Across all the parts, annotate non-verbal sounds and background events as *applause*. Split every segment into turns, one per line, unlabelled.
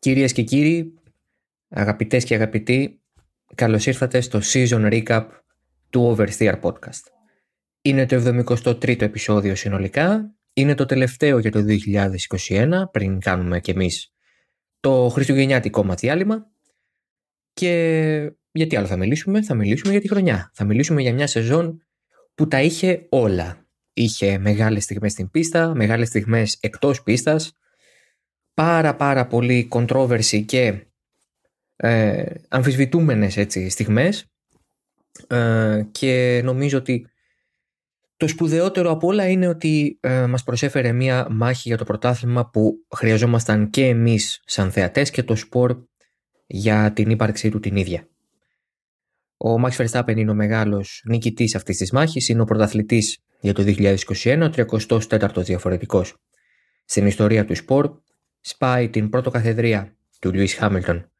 Κυρίες και κύριοι, αγαπητές και αγαπητοί, καλώς ήρθατε στο Season Recap του Oversteer Podcast. Είναι το 73ο επεισόδιο συνολικά, είναι το τελευταίο για το 2021, πριν κάνουμε κι εμείς το χριστουγεννιάτικο μας διάλειμμα και γιατί άλλο θα μιλήσουμε, θα μιλήσουμε για τη χρονιά. Θα μιλήσουμε για μια σεζόν που τα είχε όλα. Είχε μεγάλες στιγμές στην πίστα, μεγάλες στιγμές εκτός πίστας, πάρα πάρα πολύ controversy και ε, αμφισβητούμενες έτσι, στιγμές ε, και νομίζω ότι το σπουδαιότερο από όλα είναι ότι ε, μας προσέφερε μία μάχη για το πρωτάθλημα που χρειαζόμασταν και εμείς σαν θεατές και το σπορ για την ύπαρξή του την ίδια. Ο Max Verstappen είναι ο μεγάλος νικητής αυτής της μάχης, είναι ο πρωταθλητής για το 2021, ο 34ος διαφορετικός στην ιστορία του σπορ σπάει την πρώτο καθεδρία του Λιούις Χάμιλτον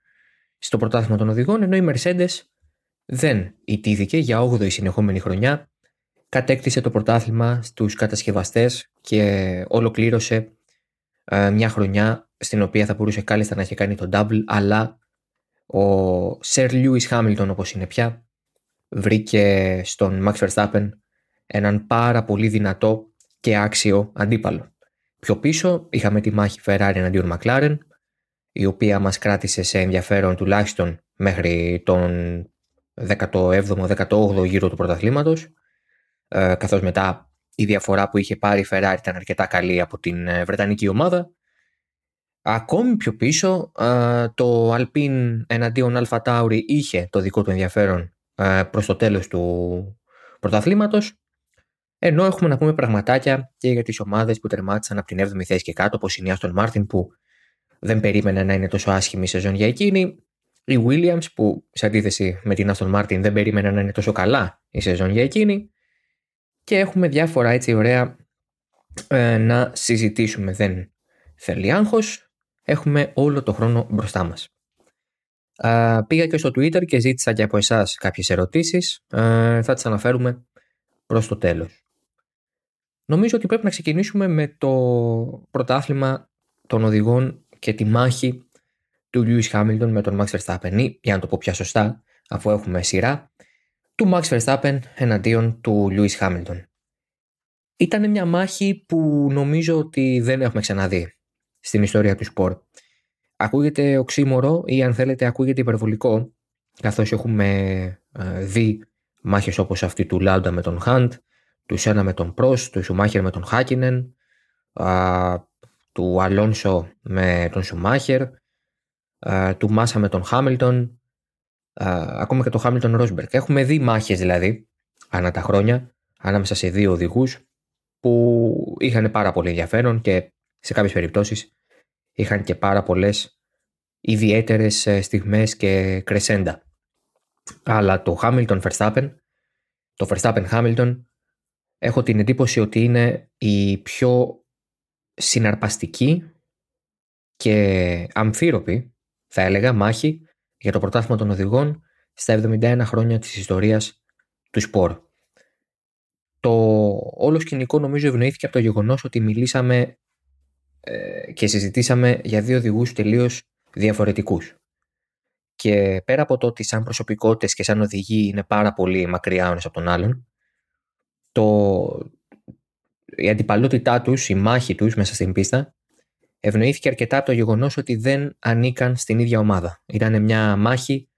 στο πρωτάθλημα των οδηγών, ενώ η Mercedes δεν ιτήθηκε για 8η συνεχόμενη χρονιά, κατέκτησε το πρωτάθλημα στους κατασκευαστές και ολοκλήρωσε ε, μια χρονιά στην οποία θα μπορούσε κάλλιστα να έχει κάνει το double, αλλά ο Sir Lewis Hamilton όπως είναι πια βρήκε στον Max Verstappen έναν πάρα πολύ δυνατό και άξιο αντίπαλο. Πιο πίσω είχαμε τη μάχη Ferrari εναντίον McLaren, η οποία μας κράτησε σε ενδιαφέρον τουλάχιστον μέχρι τον 17ο-18ο γύρο του πρωταθλήματος, ε, καθώς μετά η διαφορά που είχε πάρει η Ferrari ήταν αρκετά καλή από την ε, Βρετανική ομάδα. Ακόμη πιο πίσω, ε, το Alpine εναντίον Alfa Tauri είχε το δικό του ενδιαφέρον προς το τέλος του πρωταθλήματος ενώ έχουμε να πούμε πραγματάκια και για τις ομάδες που τερμάτισαν από την 7η θέση και κάτω, όπως η η Aston Martin που δεν περίμενε να είναι τόσο άσχημη η σεζόν για εκείνη. Η Williams που σε αντίθεση με την Aston Martin δεν περίμενε να είναι τόσο καλά η σεζόν για εκείνη. Και έχουμε διάφορα έτσι ωραία ε, να συζητήσουμε. Δεν θέλει άγχος, έχουμε όλο το χρόνο μπροστά μας. Ε, πήγα και στο Twitter και ζήτησα και από εσάς κάποιες ερωτήσεις. Ε, θα τις αναφέρουμε προς το τέλος. Νομίζω ότι πρέπει να ξεκινήσουμε με το πρωτάθλημα των οδηγών και τη μάχη του Lewis Hamilton με τον Max Verstappen ή, για να το πω πια σωστά, αφού έχουμε σειρά, του Max Verstappen εναντίον του Lewis Hamilton. Ήταν μια μάχη που νομίζω ότι δεν έχουμε ξαναδεί στην ιστορία του σπορ. Ακούγεται οξύμορο ή αν θέλετε ακούγεται υπερβολικό, καθώς έχουμε ε, δει μάχες όπως αυτή του Λάουντα με τον Χαντ, του Σένα με τον Πρός, του Σουμάχερ με τον Χάκινεν, του Αλόνσο με τον Σουμάχερ, του Μάσα με τον Χάμιλτον, ακόμα και τον Χάμιλτον Ρόσμπερκ. Έχουμε δει μάχες δηλαδή, ανά τα χρόνια, ανάμεσα σε δύο οδηγούς που είχαν πάρα πολύ ενδιαφέρον και σε κάποιες περιπτώσεις είχαν και πάρα πολλές ιδιαίτερες ε, στιγμές και κρεσέντα. Αλλά το Hamilton Verstappen, το Verstappen Hamilton έχω την εντύπωση ότι είναι η πιο συναρπαστική και αμφίροπη, θα έλεγα, μάχη για το πρωτάθλημα των οδηγών στα 71 χρόνια της ιστορίας του σπορ. Το όλο σκηνικό νομίζω ευνοήθηκε από το γεγονός ότι μιλήσαμε ε, και συζητήσαμε για δύο οδηγούς τελείως διαφορετικούς. Και πέρα από το ότι σαν προσωπικότητες και σαν οδηγοί είναι πάρα πολύ μακριά ο από τον άλλον, το, η αντιπαλότητά τους, η μάχη τους μέσα στην πίστα ευνοήθηκε αρκετά από το γεγονός ότι δεν ανήκαν στην ίδια ομάδα. Ήταν μια μάχη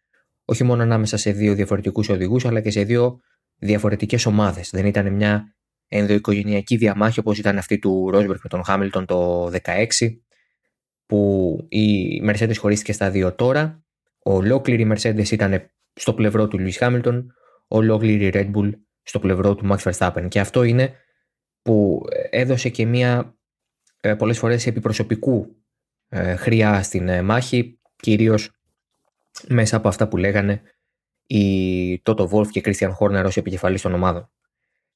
όχι μόνο ανάμεσα σε δύο διαφορετικούς οδηγούς αλλά και σε δύο διαφορετικές ομάδες. Δεν ήταν μια ενδοοικογενειακή διαμάχη όπως ήταν αυτή του Ρόσμπερκ με τον Χάμιλτον το 16 που η Mercedes χωρίστηκε στα δύο τώρα. Ολόκληρη η Mercedes ήταν στο πλευρό του Λουίς Χάμιλτον, ολόκληρη η Red Bull στο πλευρό του Max Verstappen. Και αυτό είναι που έδωσε και μία ε, πολλές φορές επιπροσωπικού ε, χρειά στην ε, μάχη, κυρίως μέσα από αυτά που λέγανε οι Τότο Wolf και Christian Horner ως επικεφαλής των ομάδων.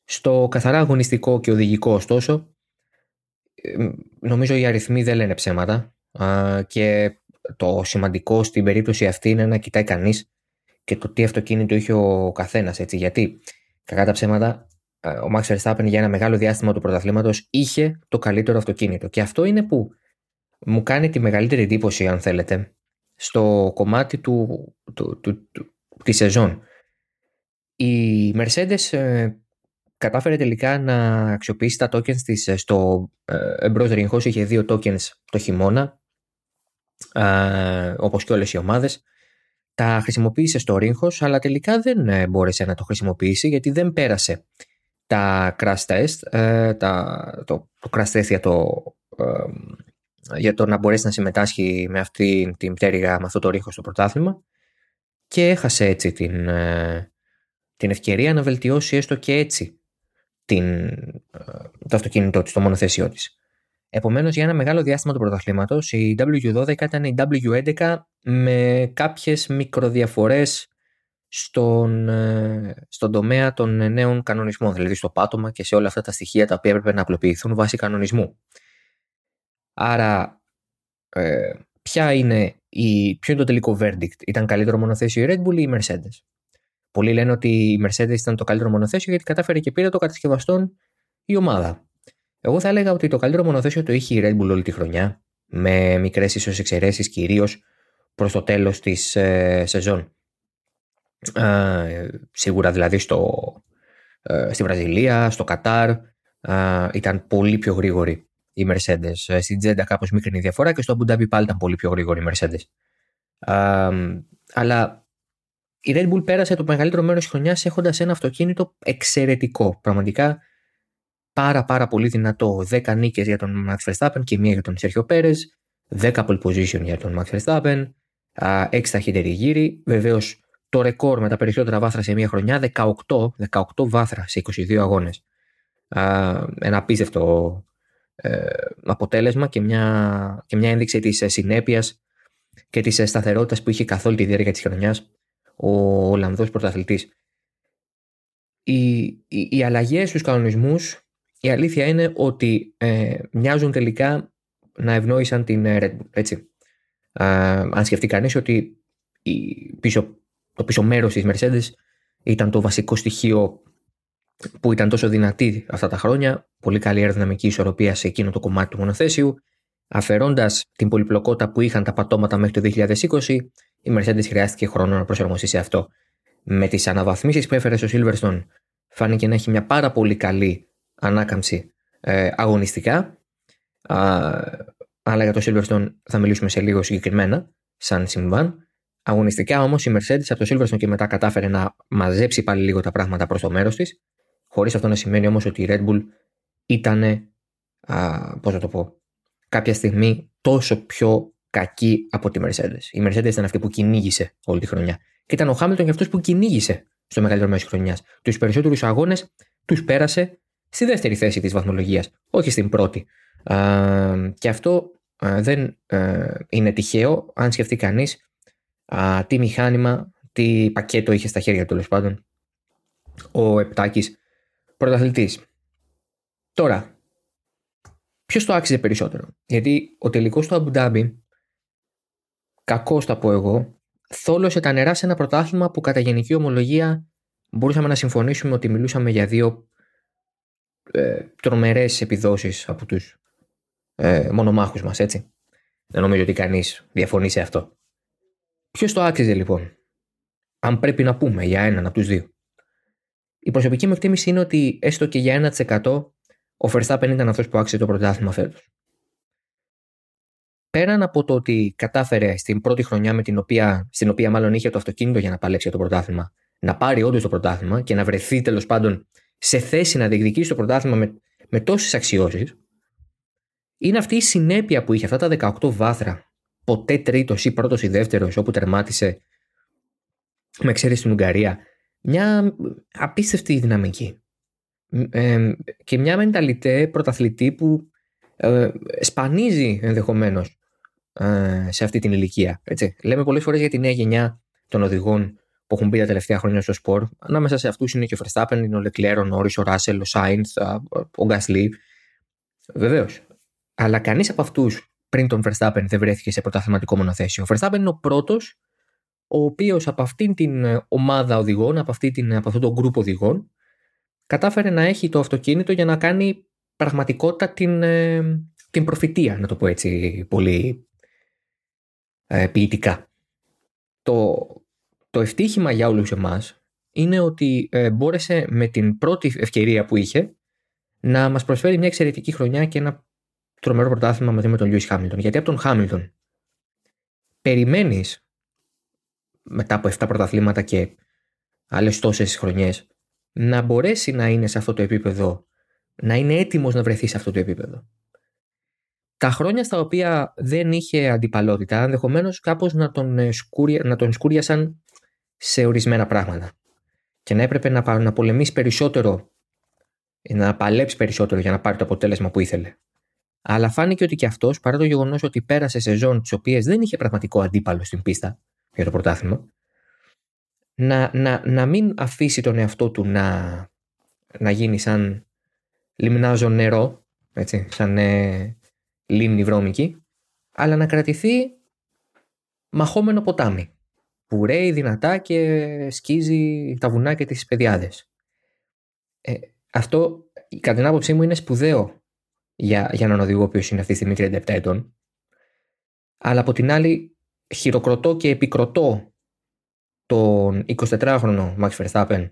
Στο καθαρά αγωνιστικό και οδηγικό ωστόσο, ε, νομίζω οι αριθμοί δεν λένε ψέματα και το σημαντικό στην περίπτωση αυτή είναι να κοιτάει κανείς και το τι αυτοκίνητο είχε ο καθένας, έτσι, γιατί Κακά τα ψέματα, ε, ο Max Verstappen για ένα μεγάλο διάστημα του πρωταθλήματος είχε το καλύτερο αυτοκίνητο. Και αυτό είναι που μου κάνει τη μεγαλύτερη εντύπωση, αν θέλετε, στο κομμάτι του, του, του, του τη σεζόν. Η Mercedes ε, κατάφερε τελικά να αξιοποιήσει τα tokens της ε, στο ε, εμπρός ρίγχος. Είχε δύο tokens το χειμώνα, ε, όπως και όλες οι ομάδες. Τα χρησιμοποίησε στο ρίγχος, αλλά τελικά δεν ε, μπόρεσε να το χρησιμοποιήσει γιατί δεν πέρασε τα crash test, ε, τα, το, το crash test για το, για το να μπορέσει να συμμετάσχει με αυτή την πτέρυγα, με αυτό το ρίχο στο πρωτάθλημα και έχασε έτσι την, την ευκαιρία να βελτιώσει έστω και έτσι την, το αυτοκίνητό της, το μονοθέσιό της. Επομένως για ένα μεγάλο διάστημα του πρωταθλήματος η W12 ήταν η W11 με κάποιες μικροδιαφορές στον, ε, στον τομέα των νέων κανονισμών, δηλαδή στο πάτωμα και σε όλα αυτά τα στοιχεία τα οποία έπρεπε να απλοποιηθούν βάσει κανονισμού. Άρα, ε, ποια είναι η, ποιο είναι το τελικό verdict, ήταν καλύτερο μονοθέσιο η Red Bull ή η Mercedes; Πολλοί λένε ότι η Mercedes ήταν το καλύτερο μονοθέσιο γιατί κατάφερε και πήρε το κατασκευαστών η ομάδα. Εγώ θα έλεγα ότι το καλύτερο μονοθέσιο το είχε η Red Bull όλη τη χρονιά, με μικρές ίσως εξαιρέσεις κυρίως προς το τέλος της ε, σεζόν. Ε, σίγουρα δηλαδή στο, ε, στη Βραζιλία, στο Κατάρ ε, ήταν πολύ πιο γρήγορη η Mercedes. Ε, στην Τζέντα κάπως μικρή διαφορά και στο Abu Dhabi πάλι ήταν πολύ πιο γρήγορη η Mercedes. αλλά η Red Bull πέρασε το μεγαλύτερο μέρος της χρονιάς έχοντας ένα αυτοκίνητο εξαιρετικό. Πραγματικά πάρα πάρα πολύ δυνατό. 10 νίκες για τον Max Verstappen και μία για τον Sergio Perez. 10 pole position για τον Max Verstappen. 6 ταχύτερη γύρι. Βεβαίως το ρεκόρ με τα περισσότερα βάθρα σε μία χρονιά. 18, 18 βάθρα σε 22 αγώνες. Ένα απίστευτο ε, αποτέλεσμα και μια, και μια ένδειξη της συνέπειας και της σταθερότητας που είχε καθ' όλη τη διάρκεια της χρονιάς ο Ολλανδός πρωταθλητής. Οι, οι, οι αλλαγές στους κανονισμούς η αλήθεια είναι ότι ε, μοιάζουν τελικά να ευνόησαν την Red Bull. Έτσι. αν σκεφτεί κανείς ότι η πίσω, το πίσω μέρος της Mercedes ήταν το βασικό στοιχείο που ήταν τόσο δυνατή αυτά τα χρόνια, πολύ καλή αεροδυναμική ισορροπία σε εκείνο το κομμάτι του μονοθέσιου, αφαιρώντας την πολυπλοκότητα που είχαν τα πατώματα μέχρι το 2020, η Mercedes χρειάστηκε χρόνο να προσαρμοστεί σε αυτό. Με τις αναβαθμίσεις που έφερε στο Silverstone, φάνηκε να έχει μια πάρα πολύ καλή ανάκαμψη ε, αγωνιστικά. Α, αλλά για το Silverstone θα μιλήσουμε σε λίγο συγκεκριμένα, σαν συμβάν. Αγωνιστικά όμως η Mercedes από το Silverstone και μετά κατάφερε να μαζέψει πάλι λίγο τα πράγματα προς το μέρος της, χωρίς αυτό να σημαίνει όμως ότι η Red Bull ήταν, πώς να το πω, κάποια στιγμή τόσο πιο κακή από τη Mercedes. Η Mercedes ήταν αυτή που κυνήγησε όλη τη χρονιά. Και ήταν ο Χάμιλτον και αυτό που κυνήγησε στο μεγαλύτερο μέρος της χρονιάς. Τους περισσότερους αγώνες τους πέρασε στη δεύτερη θέση της βαθμολογίας, όχι στην πρώτη. και αυτό δεν ε, είναι τυχαίο αν σκεφτεί κανείς τι μηχάνημα, τι πακέτο είχε στα χέρια του τέλος πάντων ο Επτάκης πρωταθλητής. Τώρα, ποιος το άξιζε περισσότερο; Γιατί ο τελικός του Αμπουντάμπι, κακός θα πω εγώ, θόλωσε τα νερά σε ένα πρωτάθλημα που κατά γενική ομολογία μπορούσαμε να συμφωνήσουμε ότι μιλούσαμε για δύο ε, τρομερές επιδόσεις από τους ε, μονομάχους μας, έτσι. Δεν νομίζω ότι κανείς διαφωνεί σε αυτό. Ποιος το άξιζε λοιπόν, αν πρέπει να πούμε για έναν από τους δύο; Η προσωπική μου εκτίμηση είναι ότι έστω και για 1% ο Verstappen ήταν αυτός που άξιζε το πρωτάθλημα φέτος. Πέραν από το ότι κατάφερε στην πρώτη χρονιά με την οποία, στην οποία μάλλον είχε το αυτοκίνητο για να παλέψει το πρωτάθλημα, να πάρει όντως το πρωτάθλημα και να βρεθεί τέλος πάντων σε θέση να διεκδικήσει το πρωτάθλημα με, με τόσες αξιώσεις, είναι αυτή η συνέπεια που είχε αυτά τα 18 βάθρα. Ποτέ τρίτος ή πρώτος ή δεύτερος, όπου τερμάτισε με εξαίρεση στην Ουγγαρία. Μια απίστευτη δυναμική. Ε, και μια μενταλιτέ πρωταθλητή που ε, σπανίζει ενδεχομένως ε, σε αυτή την ηλικία. Έτσι. Λέμε πολλές φορές για τη νέα γενιά των οδηγών που έχουν μπει τα τελευταία χρόνια στο σπορ. Ανάμεσα σε αυτούς είναι και ο Verstappen, είναι ο Leclerc, ο Νόρι, ο Ράσελ, ο Σάινθ, ο Γκάσλι. Βεβαίως. Αλλά κανείς από αυτούς πριν τον Verstappen δεν βρέθηκε σε πρωταθληματικό μονοθέσιο. Ο Verstappen είναι ο πρώτος ο οποίος από αυτήν την ομάδα οδηγών, από, αυτή την, από αυτόν τον γκρουπ οδηγών, κατάφερε να έχει το αυτοκίνητο για να κάνει πραγματικότητα την, ε, την προφητεία, να το πω έτσι πολύ ε, ποιητικά. Το, το ευτύχημα για όλους εμάς είναι ότι ε, μπόρεσε με την πρώτη ευκαιρία που είχε να μας προσφέρει μια εξαιρετική χρονιά και ένα τρομερό πρωτάθλημα μαζί με τον Λιούις Χάμιλτον. Γιατί από τον Χάμιλτον περιμένεις μετά από 7 πρωταθλήματα και άλλες τόσες χρονιές να μπορέσει να είναι σε αυτό το επίπεδο, να είναι έτοιμος να βρεθεί σε αυτό το επίπεδο. Τα χρόνια στα οποία δεν είχε αντιπαλότητα, ενδεχομένως κάπως να, τον ε, να τον σκούριασαν σε ορισμένα πράγματα. Και να έπρεπε να, να πολεμήσει περισσότερο, να παλέψει περισσότερο για να πάρει το αποτέλεσμα που ήθελε. Αλλά φάνηκε ότι και αυτός, παρά το γεγονός ότι πέρασε σεζόν τις οποίες δεν είχε πραγματικό αντίπαλο στην πίστα για το πρωτάθλημα, να, να, να μην αφήσει τον εαυτό του να, να γίνει σαν λιμνάζο νερό, έτσι, σαν ε, λίμνη βρώμικη, αλλά να κρατηθεί μαχόμενο ποτάμι που ρέει δυνατά και σκίζει τα βουνά και τις παιδιάδες. Ε, αυτό, κατά την άποψή μου, είναι σπουδαίο για, για έναν οδηγό που είναι αυτή τη στιγμή 37 ετών. Αλλά από την άλλη, χειροκροτώ και επικροτώ τον 24χρονο Max Verstappen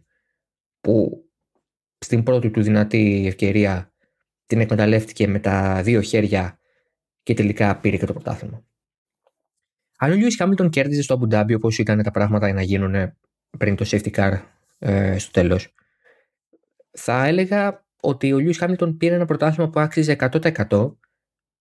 που στην πρώτη του δυνατή ευκαιρία την εκμεταλλεύτηκε με τα δύο χέρια και τελικά πήρε και το πρωτάθλημα. Αν ο Λιούις Χάμιλτον κέρδιζε στο Αμπουντάμπι όπως ήταν τα πράγματα να γίνουν πριν το safety car ε, στο τέλος, θα έλεγα ότι ο Λιούις Χάμιλτον πήρε ένα πρωτάθλημα που άξιζε 100%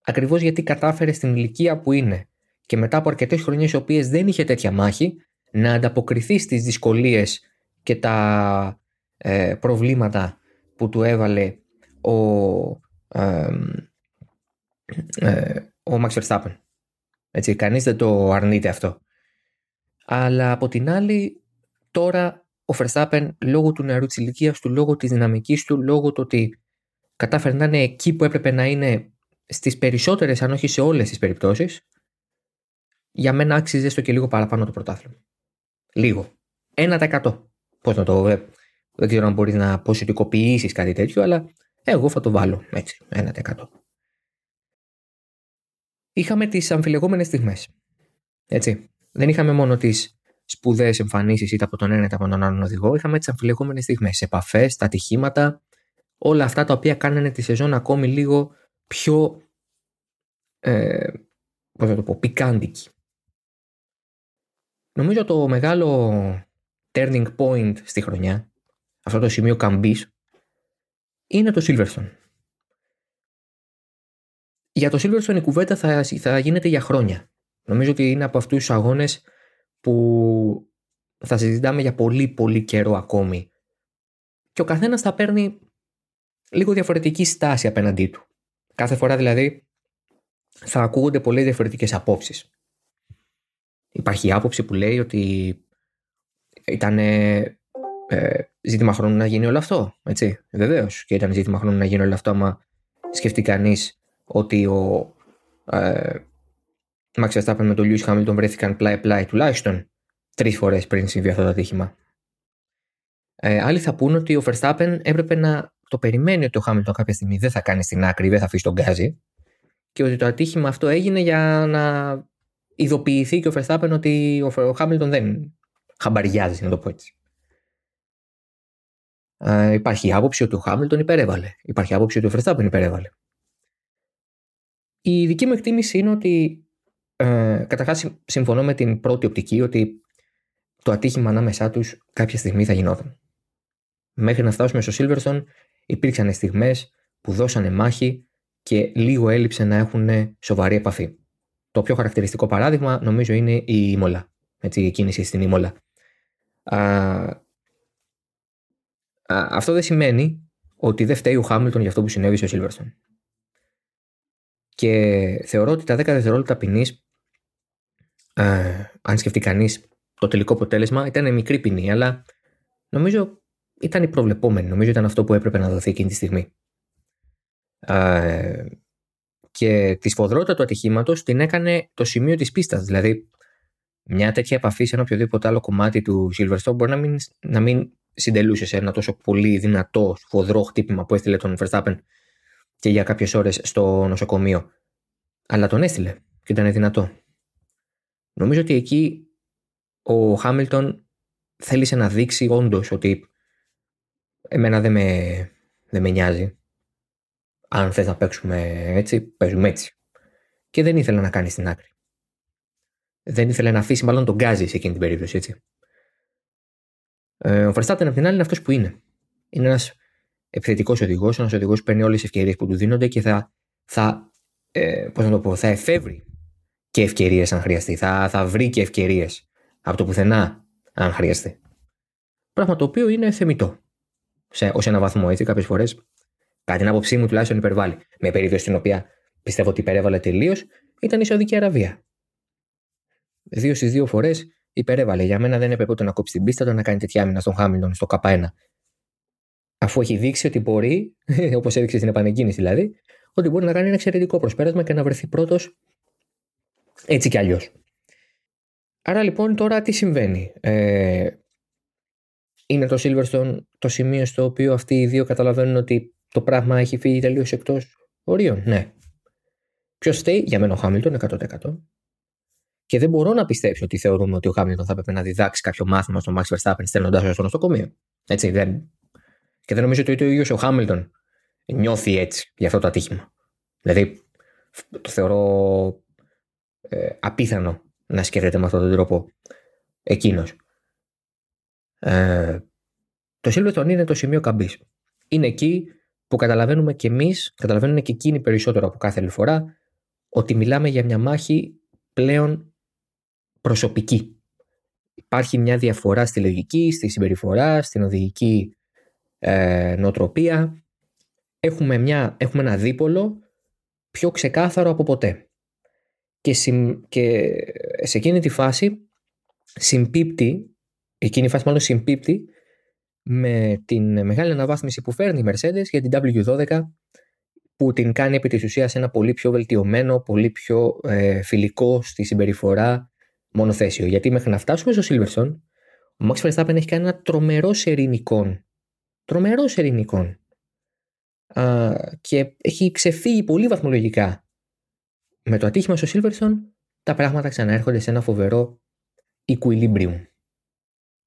ακριβώς γιατί κατάφερε στην ηλικία που είναι και μετά από αρκετές χρονιές οι οποίες δεν είχε τέτοια μάχη να ανταποκριθεί στις δυσκολίες και τα ε, προβλήματα που του έβαλε ο, ε, ο Max Verstappen. Έτσι, κανείς δεν το αρνείται αυτό. Αλλά από την άλλη, τώρα ο Verstappen λόγω του νεαρού της ηλικίας του, λόγω της δυναμικής του, λόγω του ότι κατάφερε να είναι εκεί που έπρεπε να είναι στις περισσότερες αν όχι σε όλες τις περιπτώσεις, για μένα άξιζε στο και λίγο παραπάνω το πρωτάθλημα. Λίγο. 1%. Πώς να το. Ε, δεν ξέρω αν μπορείς να ποσοτικοποιήσεις κάτι τέτοιο, αλλά εγώ θα το βάλω έτσι. 1%. Είχαμε τις αμφιλεγόμενες στιγμές. Έτσι. Δεν είχαμε μόνο τις σπουδαίες εμφανίσεις είτε από τον ένα είτε από τον άλλον οδηγό. Είχαμε τις αμφιλεγόμενες στιγμές. Επαφές, τα ατυχήματα, όλα αυτά τα οποία κάνανε τη σεζόν ακόμη λίγο πιο. Ε, πώς θα το πω, πικάντικη. Νομίζω το μεγάλο turning point στη χρονιά, αυτό το σημείο καμπής, είναι το Silverstone. Για το Silverstone η κουβέντα θα, θα γίνεται για χρόνια. Νομίζω ότι είναι από αυτούς τους αγώνες που θα συζητάμε για πολύ πολύ καιρό ακόμη. Και ο καθένας θα παίρνει λίγο διαφορετική στάση απέναντί του. Κάθε φορά δηλαδή θα ακούγονται πολλές διαφορετικές απόψεις. Υπάρχει άποψη που λέει ότι ήταν ε, ζήτημα χρόνου να γίνει όλο αυτό. Έτσι, βεβαίως. Και ήταν ζήτημα χρόνου να γίνει όλο αυτό, άμα σκεφτεί κανείς ότι ο ε, Max Verstappen με τον Lewis Hamilton βρέθηκαν πλάι-πλάι τουλάχιστον τρεις φορές πριν συμβεί αυτό το ατύχημα. Ε, άλλοι θα πούν ότι ο Verstappen έπρεπε να το περιμένει ότι ο Hamilton κάποια στιγμή δεν θα κάνει στην άκρη, δεν θα αφήσει τον γκάζι και ότι το ατύχημα αυτό έγινε για να ειδοποιηθεί και ο Verstappen ότι ο Χάμιλτον δεν χαμπαριάζει, να το πω έτσι. Ε, υπάρχει άποψη ότι ο Χάμιλτον υπερέβαλε. Υπάρχει άποψη ότι ο Verstappen υπερέβαλε. Η δική μου εκτίμηση είναι ότι ε, καταρχάς συμφωνώ με την πρώτη οπτική ότι το ατύχημα ανάμεσά τους κάποια στιγμή θα γινόταν. Μέχρι να φτάσουμε στο Silverstone υπήρξαν στιγμές που δώσανε μάχη και λίγο έλειψε να έχουν σοβαρή επαφή. Το πιο χαρακτηριστικό παράδειγμα νομίζω είναι η Ήμολα. Έτσι, η κίνηση στην Ήμολα. αυτό δεν σημαίνει ότι δεν φταίει ο Χάμιλτον για αυτό που συνέβη στο Σίλβερστον. Και θεωρώ ότι τα 10 δευτερόλεπτα ποινής, αν σκεφτεί κανείς το τελικό αποτέλεσμα, ήταν μικρή ποινή, αλλά νομίζω ήταν η προβλεπόμενη. Νομίζω ήταν αυτό που έπρεπε να δοθεί εκείνη τη στιγμή και τη σφοδρότητα του ατυχήματος την έκανε το σημείο της πίστας. Δηλαδή, μια τέτοια επαφή σε ένα οποιοδήποτε άλλο κομμάτι του Silverstone μπορεί να μην, να μην συντελούσε σε ένα τόσο πολύ δυνατό, σφοδρό χτύπημα που έστειλε τον Verstappen και για κάποιες ώρες στο νοσοκομείο. Αλλά τον έστειλε και ήταν δυνατό. Νομίζω ότι εκεί ο Χάμιλτον θέλησε να δείξει όντως ότι εμένα δεν με, δεν με νοιάζει. Αν θες να παίξουμε έτσι, παίζουμε έτσι. Και δεν ήθελε να κάνει στην άκρη. Δεν ήθελε να αφήσει μάλλον τον γκάζι σε εκείνη την περίπτωση, έτσι. Ε, ο Verstappen απ' την άλλη είναι αυτός που είναι. Είναι ένας επιθετικό οδηγός, ένας οδηγός που παίρνει όλες τις ευκαιρίες που του δίνονται και θα, θα, ε, πώς να το πω, θα εφεύρει και ευκαιρίες αν χρειαστεί. Θα, θα βρει και ευκαιρίες από το πουθενά, αν χρειαστεί. Πράγμα το οποίο είναι θεμητό. Σε, ως ένα βαθμό, έτσι, κάποιες φορές. Κατά την άποψή μου, τουλάχιστον υπερβάλλει. Με περίπτωση στην οποία πιστεύω ότι υπερέβαλε τελείως, ήταν η Σαουδική Αραβία. Δύο στις δύο φορές υπερέβαλε. Για μένα δεν έπρεπε ούτε να κόψει την πίστα, ούτε να κάνει τέτοια άμυνα στον Χάμιλτον στο K1. Αφού έχει δείξει ότι μπορεί, *laughs* όπως έδειξε στην επανεκκίνηση δηλαδή, ότι μπορεί να κάνει ένα εξαιρετικό προσπέρασμα και να βρεθεί πρώτος έτσι κι αλλιώς. Άρα λοιπόν τώρα τι συμβαίνει; Ε, είναι το Silverstone το σημείο στο οποίο αυτοί οι δύο καταλαβαίνουν ότι το πράγμα έχει φύγει τελείως εκτός ορίων; Ναι. Ποιος φταίει, για μένα ο Χάμιλτον 100%. Και δεν μπορώ να πιστέψω ότι θεωρούμε ότι ο Χάμιλτον θα έπρεπε να διδάξει κάποιο μάθημα στον Max Verstappen στέλνοντάς τον στο νοσοκομείο. Έτσι, δεν. Και δεν νομίζω ότι ο ίδιος ο Χάμιλτον νιώθει έτσι για αυτό το ατύχημα. Δηλαδή, το θεωρώ ε, απίθανο να σκέφτεται με αυτόν τον τρόπο εκείνος. Ε, το Silverstone είναι το σημείο καμπής. Είναι εκεί που καταλαβαίνουμε και εμείς, καταλαβαίνουν και εκείνοι περισσότερο από κάθε άλλη φορά, ότι μιλάμε για μια μάχη πλέον προσωπική. Υπάρχει μια διαφορά στη λογική, στη συμπεριφορά, στην οδηγική ε, νοοτροπία. Έχουμε, μια, έχουμε ένα δίπολο πιο ξεκάθαρο από ποτέ. Και, και σε εκείνη τη φάση συμπίπτει, εκείνη η φάση μάλλον συμπίπτει με την μεγάλη αναβάθμιση που φέρνει η Mercedes για την W12 που την κάνει επί της ουσίας ένα πολύ πιο βελτιωμένο, πολύ πιο ε, φιλικό στη συμπεριφορά μονοθέσιο. Γιατί μέχρι να φτάσουμε στο Silverstone, ο Max Verstappen έχει κάνει ένα τρομερό σερινικών. Τρομερός σερινικών. και έχει ξεφύγει πολύ βαθμολογικά. Με το ατύχημα στο Silverstone, τα πράγματα ξαναέρχονται σε ένα φοβερό equilibrium.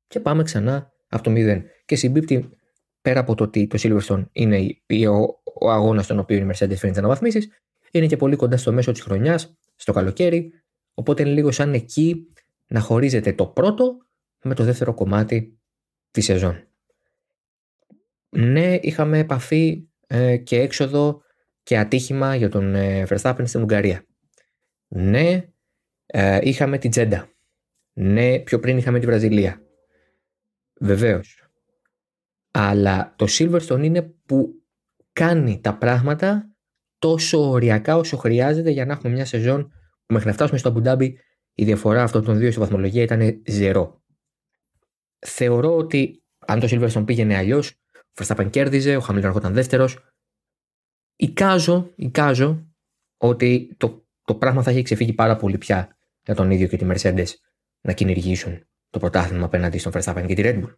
Και πάμε ξανά από το μηδέν. Και συμπίπτει πέρα από το ότι το Silverstone είναι ο, ο αγώνας στον οποίο η Mercedes φέρνει τις αναβαθμίσεις, είναι και πολύ κοντά στο μέσο της χρονιάς, στο καλοκαίρι, Οπότε είναι λίγο σαν εκεί να χωρίζεται το πρώτο με το δεύτερο κομμάτι τη σεζόν. Ναι, είχαμε επαφή ε, και έξοδο και ατύχημα για τον ε, Verstappen στην Ουγγαρία. Ναι, ε, είχαμε την Τζέντα. Ναι, πιο πριν είχαμε τη Βραζιλία. Βεβαίως. Αλλά το Silverstone είναι που κάνει τα πράγματα τόσο οριακά όσο χρειάζεται για να έχουμε μια σεζόν Μέχρι να φτάσουμε στο Αμπουντάμπι, η διαφορά αυτών των δύο στη βαθμολογία ήταν ζερό. Θεωρώ ότι αν το Silverstone πήγαινε αλλιώς, ο Verstappen κέρδιζε, ο Χαμίλτον ερχόταν δεύτερος. Εικάζω, εικάζω ότι το, το πράγμα θα έχει ξεφύγει πάρα πολύ πια για τον ίδιο και τη Mercedes να κυνηγήσουν το πρωτάθλημα απέναντι στον Verstappen και τη Red Bull.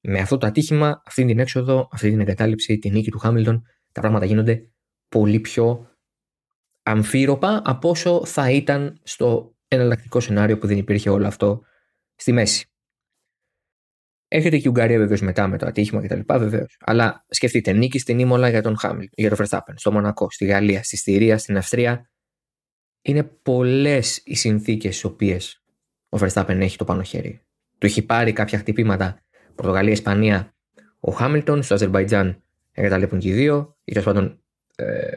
Με αυτό το ατύχημα, αυτή την έξοδο, αυτή την εγκατάλειψη, την νίκη του Χάμιλτον, τα πράγματα γίνονται πολύ πιο αμφίροπα από όσο θα ήταν στο εναλλακτικό σενάριο που δεν υπήρχε όλο αυτό στη μέση. Έρχεται και η Ουγγαρία βεβαίως μετά με το ατύχημα κτλ. Βεβαίως. Αλλά σκεφτείτε, νίκη στην Ήμολα για τον Χάμιλ, για τον Verstappen, στο Μονακό, στη Γαλλία, στη Στηρία, στην Αυστρία. Είναι πολλές οι συνθήκες στις οποίες ο Verstappen έχει το πάνω χέρι. Του έχει πάρει κάποια χτυπήματα Πορτογαλία, Ισπανία, ο Χάμιλτον, στο Αζερβαϊτζάν εγκαταλείπουν και οι δύο, ή τέλος πάντων ε,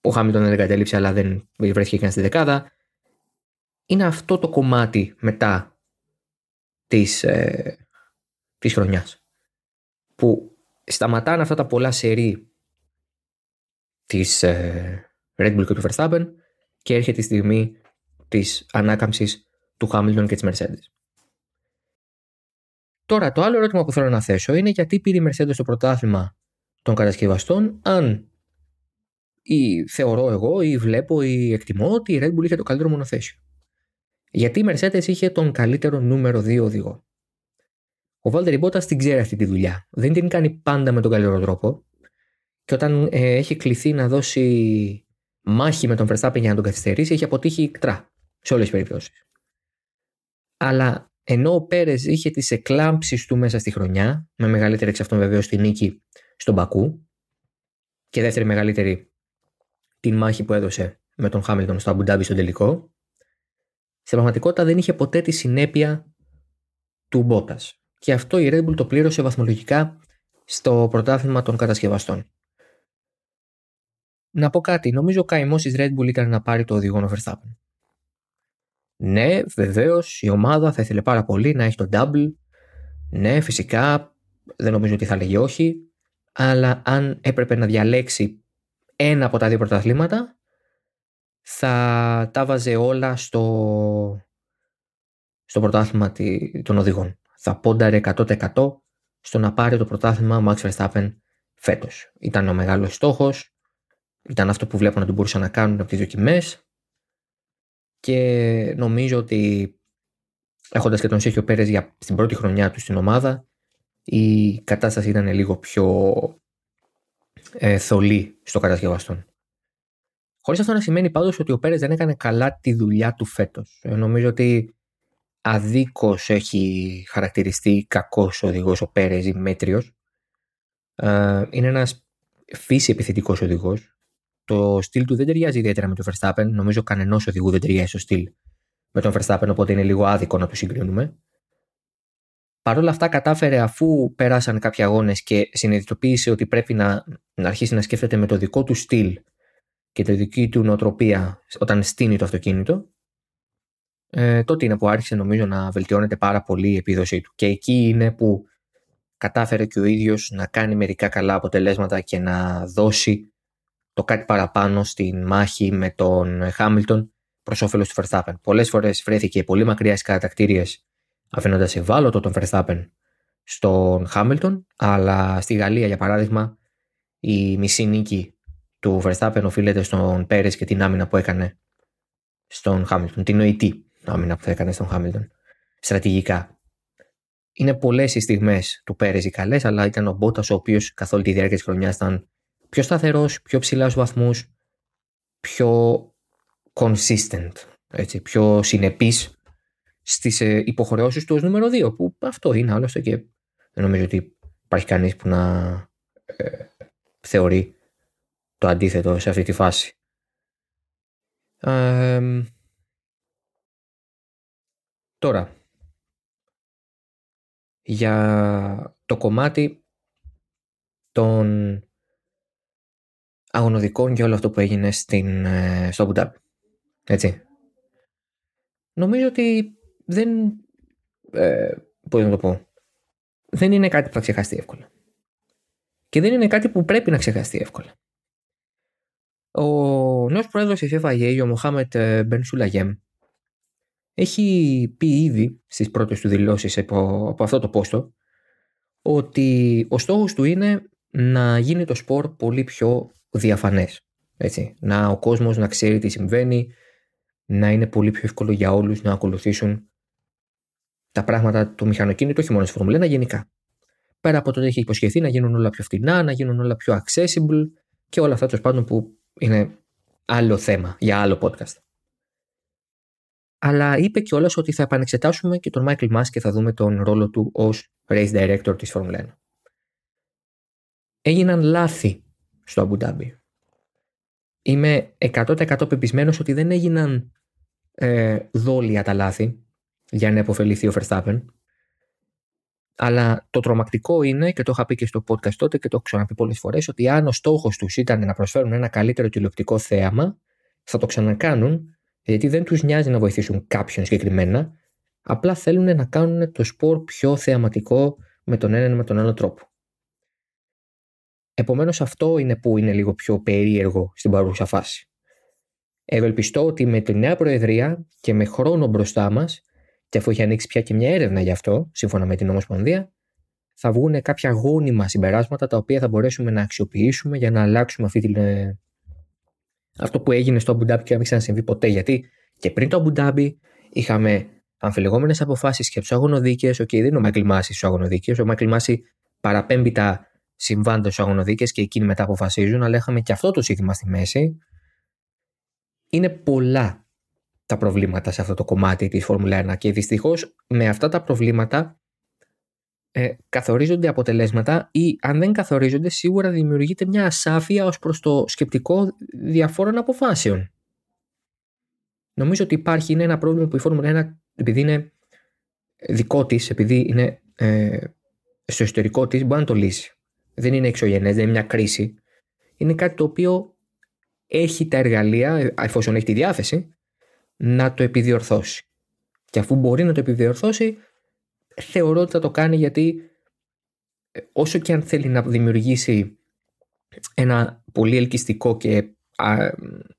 ο Χάμιλτον δεν εγκατέλειψε, αλλά δεν βρέθηκε καν στη δεκάδα. Είναι αυτό το κομμάτι μετά της, ε, της χρονιάς που σταματάνε αυτά τα πολλά σερί της ε, Red Bull και του Verstappen και έρχεται η στιγμή της ανάκαμψης του Χάμιλτον και της Mercedes. Τώρα το άλλο ερώτημα που θέλω να θέσω είναι γιατί πήρε η Mercedes το πρωτάθλημα των κατασκευαστών αν ή θεωρώ εγώ ή βλέπω ή εκτιμώ ότι η Red Bull είχε το καλύτερο μονοθέσιο. Γιατί η Mercedes είχε τον καλύτερο νούμερο 2 οδηγό. Ο Βάλτερ Μπότα την ξέρει αυτή τη δουλειά. Δεν την κάνει πάντα με τον καλύτερο τρόπο. και όταν ε, έχει κληθεί να δώσει μάχη με τον Verstappen για να τον καθυστερήσει, έχει αποτύχει κτρά σε όλες τις περιπτώσεις. Αλλά ενώ ο Πέρες είχε τις εκλάμψεις του μέσα στη χρονιά, με μεγαλύτερη εξ αυτών βεβαίω τη νίκη στον Πακού, και δεύτερη μεγαλύτερη την μάχη που έδωσε με τον Χάμιλτον στο Αμπουντάμπι στον τελικό, σε πραγματικότητα δεν είχε ποτέ τη συνέπεια του Μπότας. Και αυτό η Red Bull το πλήρωσε βαθμολογικά στο πρωτάθλημα των κατασκευαστών. Να πω κάτι, νομίζω ο καημός της Red Bull ήταν να πάρει το οδηγό ο Verstappen. Ναι, βεβαίως η ομάδα θα ήθελε πάρα πολύ να έχει το double. Ναι, φυσικά δεν νομίζω ότι θα λέγει όχι. Αλλά αν έπρεπε να διαλέξει ένα από τα δύο πρωταθλήματα, θα τα βάζε όλα στο, στο πρωτάθλημα των οδηγών. Θα πόνταρε 100% στο να πάρει το πρωτάθλημα Max Verstappen φέτος. Ήταν ο μεγάλος στόχος, ήταν αυτό που βλέπω να τον μπορούσαν να κάνουν από τις δοκιμές και νομίζω ότι έχοντας και τον Σέχιο Πέρες για στην πρώτη χρονιά του στην ομάδα η κατάσταση ήταν λίγο πιο ε, θολή στο κατασκευαστόν. Χωρίς αυτό να σημαίνει πάντως ότι ο Πέρες δεν έκανε καλά τη δουλειά του φέτος. Ε, νομίζω ότι αδίκως έχει χαρακτηριστεί κακός οδηγός ο Πέρες ή μέτριος. Ε, είναι ένας φύση επιθετικός οδηγός το στυλ του δεν ταιριάζει ιδιαίτερα με τον Verstappen. Νομίζω κανενός οδηγού δεν ταιριάζει στο στυλ με τον Verstappen, οπότε είναι λίγο άδικο να του συγκρίνουμε. Παρ' όλα αυτά, κατάφερε αφού πέρασαν κάποιοι αγώνες και συνειδητοποίησε ότι πρέπει να, να αρχίσει να σκέφτεται με το δικό του στυλ και τη δική του νοοτροπία όταν στείνει το αυτοκίνητο, ε, τότε είναι που άρχισε νομίζω να βελτιώνεται πάρα πολύ η επίδοσή του. Και εκεί είναι που κατάφερε και ο ίδιος να κάνει μερικά καλά αποτελέσματα και να δώσει το κάτι παραπάνω στην μάχη με τον Χάμιλτον προς όφελος του Verstappen. Πολλές φορές βρέθηκε πολύ μακριά στις κατακτήριε αφήνοντας ευάλωτο τον Verstappen στον Χάμιλτον, αλλά στη Γαλλία για παράδειγμα η μισή νίκη του Verstappen οφείλεται στον Πέρες και την άμυνα που έκανε στον Χάμιλτον. Την νοητή άμυνα που θα έκανε στον Χάμιλτον. Στρατηγικά. Είναι πολλές οι στιγμές του Πέρες οι καλές, αλλά ήταν ο Μπότας ο οποίος καθ' όλη τη διάρκεια της χρονιάς ήταν πιο σταθερός, πιο ψηλάς στους βαθμούς, πιο consistent, έτσι, πιο συνεπής στις ε, υποχρεώσεις του ως νούμερο 2, που αυτό είναι άλλωστε και δεν νομίζω ότι υπάρχει κανείς που να ε, θεωρεί το αντίθετο σε αυτή τη φάση. Τώρα, για το κομμάτι των αγωνοδικών και όλο αυτό που έγινε στην, ε, στο Αμπουντάμπι. Έτσι. Νομίζω ότι δεν. Ε, πώς να το πω. Δεν είναι κάτι που θα ξεχαστεί εύκολα. Και δεν είναι κάτι που πρέπει να ξεχαστεί εύκολα. Ο νέος πρόεδρος της FIA, ο Μοχάμετ ε, Μπενσουλαγέμ, έχει πει ήδη στις πρώτες του δηλώσεις από, από αυτό το πόστο ότι ο στόχος του είναι να γίνει το σπορ πολύ πιο διαφανές. Έτσι. Να ο κόσμος να ξέρει τι συμβαίνει, να είναι πολύ πιο εύκολο για όλους να ακολουθήσουν τα πράγματα του μηχανοκίνητου, όχι μόνο στη Φορμουλένα, γενικά. Πέρα από το ότι έχει υποσχεθεί να γίνουν όλα πιο φτηνά, να γίνουν όλα πιο accessible και όλα αυτά τέλος πάντων που είναι άλλο θέμα για άλλο podcast. Αλλά είπε κιόλας ότι θα επανεξετάσουμε και τον Michael Musk και θα δούμε τον ρόλο του ως race director της Φορμουλένα. Έγιναν λάθη στο Αμπουντάμπι. Είμαι 100% πεπισμένος ότι δεν έγιναν ε, δόλια τα λάθη για να υποφεληθεί ο Verstappen. Αλλά το τρομακτικό είναι, και το είχα πει και στο podcast τότε και το έχω ξαναπεί πολλές φορές, ότι αν ο στόχος τους ήταν να προσφέρουν ένα καλύτερο τηλεοπτικό θέαμα, θα το ξανακάνουν, γιατί δεν τους νοιάζει να βοηθήσουν κάποιον συγκεκριμένα, απλά θέλουν να κάνουν το σπορ πιο θεαματικό με τον έναν ή με τον άλλο τρόπο. Επομένως, αυτό είναι που είναι λίγο πιο περίεργο στην παρούσα φάση. Ευελπιστώ ότι με τη νέα Προεδρία και με χρόνο μπροστά μας, και αφού έχει ανοίξει πια και μια έρευνα γι' αυτό, σύμφωνα με την Ομοσπονδία, θα βγουν κάποια γόνιμα συμπεράσματα τα οποία θα μπορέσουμε να αξιοποιήσουμε για να αλλάξουμε αυτή την, ε, αυτό που έγινε στο Αμπουντάμπι και να μην ξανασυμβεί ποτέ. Γιατί και πριν το Αμπουντάμπι είχαμε αμφιλεγόμενες αποφάσεις και από τους αγωνοδίκες. OK, okay, δεν είναι ο Μάικλ Μάση στους αγωνοδίκες. Ο Μάικλ Μάση παραπέμπει τα συμβάντα στους αγωνοδίκες και εκείνοι μετά αποφασίζουν, αλλά είχαμε και αυτό το σύστημα στη μέση. Είναι πολλά τα προβλήματα σε αυτό το κομμάτι της Φόρμουλα 1 και δυστυχώς με αυτά τα προβλήματα ε, καθορίζονται αποτελέσματα ή αν δεν καθορίζονται σίγουρα δημιουργείται μια ασάφεια ως προς το σκεπτικό διαφόρων αποφάσεων. Νομίζω ότι υπάρχει είναι ένα πρόβλημα που η Φόρμουλα 1 επειδή είναι δικό της, επειδή είναι ε, στο ιστορικό της μπορεί να το λύσει. Δεν είναι εξωγενές, δεν είναι μια κρίση. Είναι κάτι το οποίο έχει τα εργαλεία, εφόσον έχει τη διάθεση, να το επιδιορθώσει. Και αφού μπορεί να το επιδιορθώσει, θεωρώ ότι θα το κάνει γιατί ε, όσο και αν θέλει να δημιουργήσει ένα πολύ ελκυστικό και α,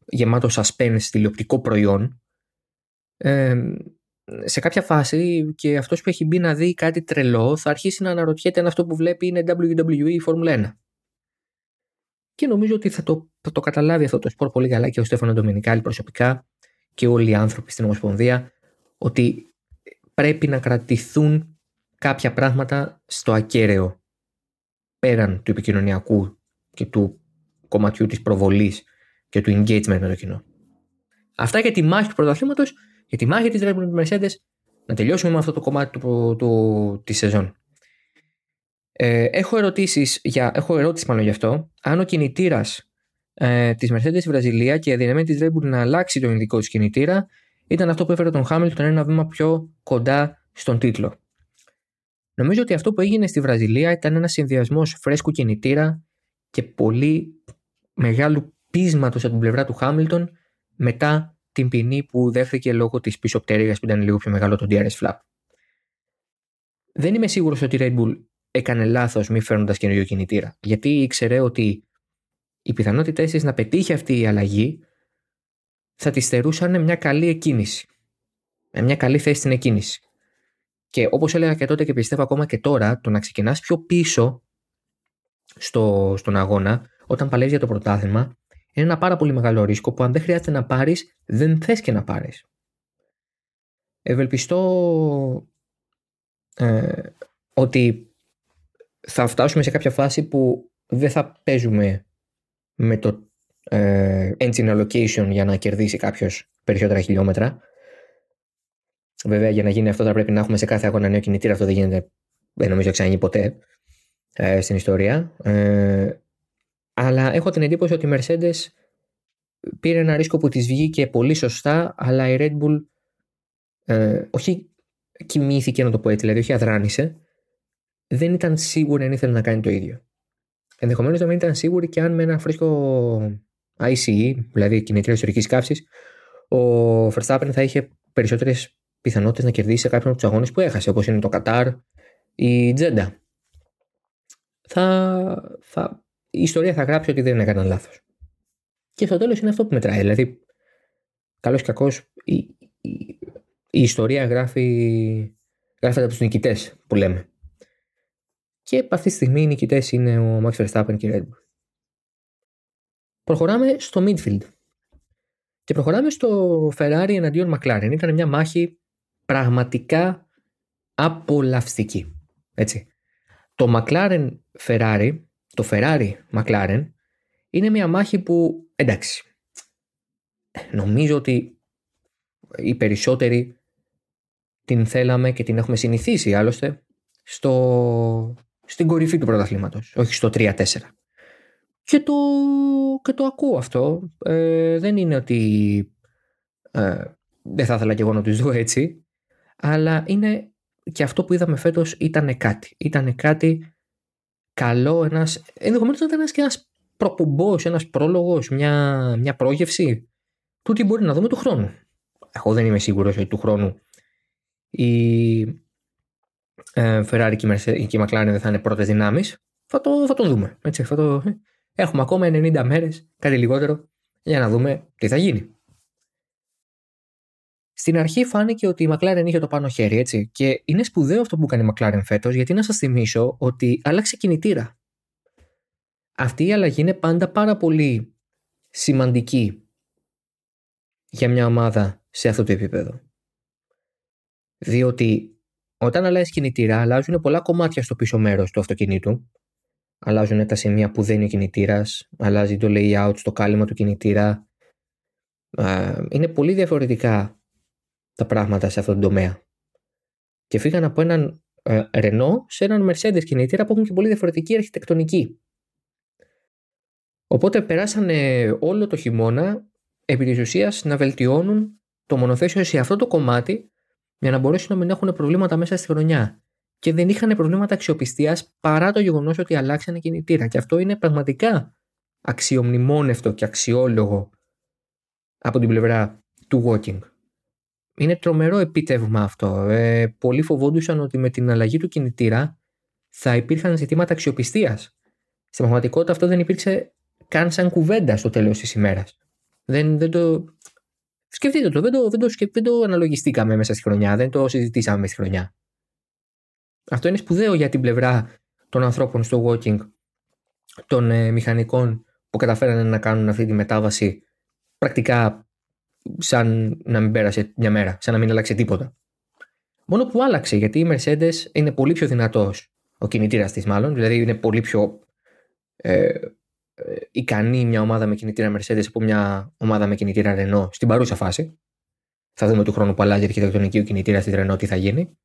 γεμάτο suspense τηλεοπτικό προϊόν, ε, σε κάποια φάση και αυτός που έχει μπει να δει κάτι τρελό θα αρχίσει να αναρωτιέται αν αυτό που βλέπει είναι WWE ή Formula 1. Και νομίζω ότι θα το, θα το καταλάβει αυτό το σπορ πολύ καλά και ο Στέφανο Ντομινικάλη προσωπικά και όλοι οι άνθρωποι στην Ομοσπονδία ότι πρέπει να κρατηθούν κάποια πράγματα στο ακέραιο πέραν του επικοινωνιακού και του κομματιού της προβολής και του engagement με το κοινό. Αυτά για τη μάχη του πρωταθλήματος, για τη μάχη της Red Bull Mercedes, να τελειώσουμε με αυτό το κομμάτι του, του, της σεζόν. Ε, έχω, ερωτήσεις για, έχω ερώτηση μάλλον γι' αυτό. Αν ο κινητήρας ε, της Mercedes στη Βραζιλία και η αδυναμία της Red Bull να αλλάξει τον ειδικό της κινητήρα ήταν αυτό που έφερε τον Χάμιλτον ένα βήμα πιο κοντά στον τίτλο. Νομίζω ότι αυτό που έγινε στη Βραζιλία ήταν ένας συνδυασμός φρέσκου κινητήρα και πολύ μεγάλου πείσματος από την πλευρά του Χάμιλτον μετά την ποινή που δέχθηκε λόγω της πίσω πτέρυγα που ήταν λίγο πιο μεγάλο το DRS flap. Δεν είμαι σίγουρος ότι η Red Bull έκανε λάθος μη φέρνοντας καινούριο κινητήρα. Γιατί ήξερε ότι οι πιθανότητέ της να πετύχει αυτή η αλλαγή θα τη στερούσαν μια καλή εκκίνηση. Με μια καλή θέση στην εκκίνηση. Και όπως έλεγα και τότε και πιστεύω ακόμα και τώρα, το να ξεκινάς πιο πίσω στο, στον αγώνα, όταν παλεύεις για το πρωτάθλημα, είναι ένα πάρα πολύ μεγάλο ρίσκο που αν δεν χρειάζεται να πάρεις, δεν θες και να πάρεις. Ευελπιστώ ε, ότι θα φτάσουμε σε κάποια φάση που δεν θα παίζουμε με το ε, engine allocation για να κερδίσει κάποιος περισσότερα χιλιόμετρα. Βέβαια, για να γίνει αυτό θα πρέπει να έχουμε σε κάθε αγώνα νέο κινητήρα. Αυτό δεν γίνεται, δεν νομίζω ξαναγίνει ποτέ ε, στην ιστορία. Ε, αλλά έχω την εντύπωση ότι η Mercedes πήρε ένα ρίσκο που της βγήκε πολύ σωστά, αλλά η Red Bull ε, όχι κοιμήθηκε να το πω έτσι, δηλαδή όχι αδράνησε, δεν ήταν σίγουρη αν ήθελε να κάνει το ίδιο. Ενδεχομένως να μην ήταν σίγουροι και αν με ένα φρέσκο ICE, δηλαδή κινητήρα ιστορικής καύση, ο Verstappen θα είχε περισσότερες πιθανότητες να κερδίσει σε κάποιον από τους αγώνες που έχασε, όπως είναι το Κατάρ ή η Τζέντα. Θα, θα, η ιστορία θα γράψει ότι δεν έκαναν λάθος. Και στο τέλος είναι αυτό που μετράει. Δηλαδή, καλός ή κακός, η, η, η, ιστορία γράφει, γράφεται από τους νικητές που λέμε. Και αυτή τη στιγμή οι νικητές είναι ο Max Verstappen και η Red Bull. Προχωράμε στο midfield. Και προχωράμε στο Ferrari εναντίον McLaren. Ήταν μια μάχη πραγματικά απολαυστική. Έτσι. Το McLaren Ferrari, το Ferrari McLaren, είναι μια μάχη που εντάξει. Νομίζω ότι οι περισσότεροι την θέλαμε και την έχουμε συνηθίσει άλλωστε στο, στην κορυφή του πρωταθλήματος, όχι στο 3-4. Και το, και το ακούω αυτό. Ε, δεν είναι ότι ε, δεν θα ήθελα και εγώ να τους δω έτσι, αλλά είναι και αυτό που είδαμε φέτος ήταν κάτι. Ήταν κάτι καλό, ένας, ενδεχομένως ήταν ένας και ένας προπομπός, ένας πρόλογος, μια, μια πρόγευση του τι μπορεί να δούμε του χρόνου. Εγώ δεν είμαι σίγουρος ότι του χρόνου η, ε, Ferrari και η McLaren δεν θα είναι πρώτες δυνάμεις. Θα το, θα το δούμε. Έτσι, θα το... Έχουμε ακόμα 90 μέρες, κάτι λιγότερο, για να δούμε τι θα γίνει. Στην αρχή φάνηκε ότι η McLaren είχε το πάνω χέρι, έτσι. Και είναι σπουδαίο αυτό που κάνει η McLaren φέτος, γιατί να σας θυμίσω ότι άλλαξε κινητήρα. Αυτή η αλλαγή είναι πάντα πάρα πολύ σημαντική για μια ομάδα σε αυτό το επίπεδο. Διότι όταν αλλάζει κινητήρα, αλλάζουν πολλά κομμάτια στο πίσω μέρος του αυτοκινήτου αλλάζουν τα σημεία που δεν είναι ο κινητήρας, αλλάζει το layout στο κάλυμα του κινητήρα. Είναι πολύ διαφορετικά τα πράγματα σε αυτόν τον τομέα. Και φύγαν από έναν Renault σε έναν Mercedes κινητήρα που έχουν και πολύ διαφορετική αρχιτεκτονική. Οπότε περάσανε όλο το χειμώνα επί της ουσίας να βελτιώνουν το μονοθέσιο σε αυτό το κομμάτι για να μπορέσουν να μην έχουν προβλήματα μέσα στη χρονιά. Και δεν είχαν προβλήματα αξιοπιστίας παρά το γεγονός ότι αλλάξανε κινητήρα. Και αυτό είναι πραγματικά αξιομνημόνευτο και αξιόλογο από την πλευρά του walking. Είναι τρομερό επίτευγμα αυτό. Ε, πολλοί φοβόντουσαν ότι με την αλλαγή του κινητήρα θα υπήρχαν ζητήματα αξιοπιστίας. Στην πραγματικότητα αυτό δεν υπήρξε καν σαν κουβέντα στο τέλος της ημέρας. Δεν, δεν το. Σκεφτείτε το, δεν το, δεν, το, δεν το αναλογιστήκαμε μέσα στη χρονιά, δεν το συζητήσαμε μέσα στη χρονιά. Αυτό είναι σπουδαίο για την πλευρά των ανθρώπων στο walking, των ε, μηχανικών που καταφέρανε να κάνουν αυτή τη μετάβαση πρακτικά σαν να μην πέρασε μια μέρα, σαν να μην άλλαξε τίποτα. Μόνο που άλλαξε γιατί η Mercedes είναι πολύ πιο δυνατός ο κινητήρας της, μάλλον, δηλαδή είναι πολύ πιο ε, ε, ικανή μια ομάδα με κινητήρα Mercedes από μια ομάδα με κινητήρα Renault στην παρούσα φάση. Θα δούμε του χρόνου που αλλάζει η αρχιτεκτονική ο κινητήρας της Renault τι θα γίνει.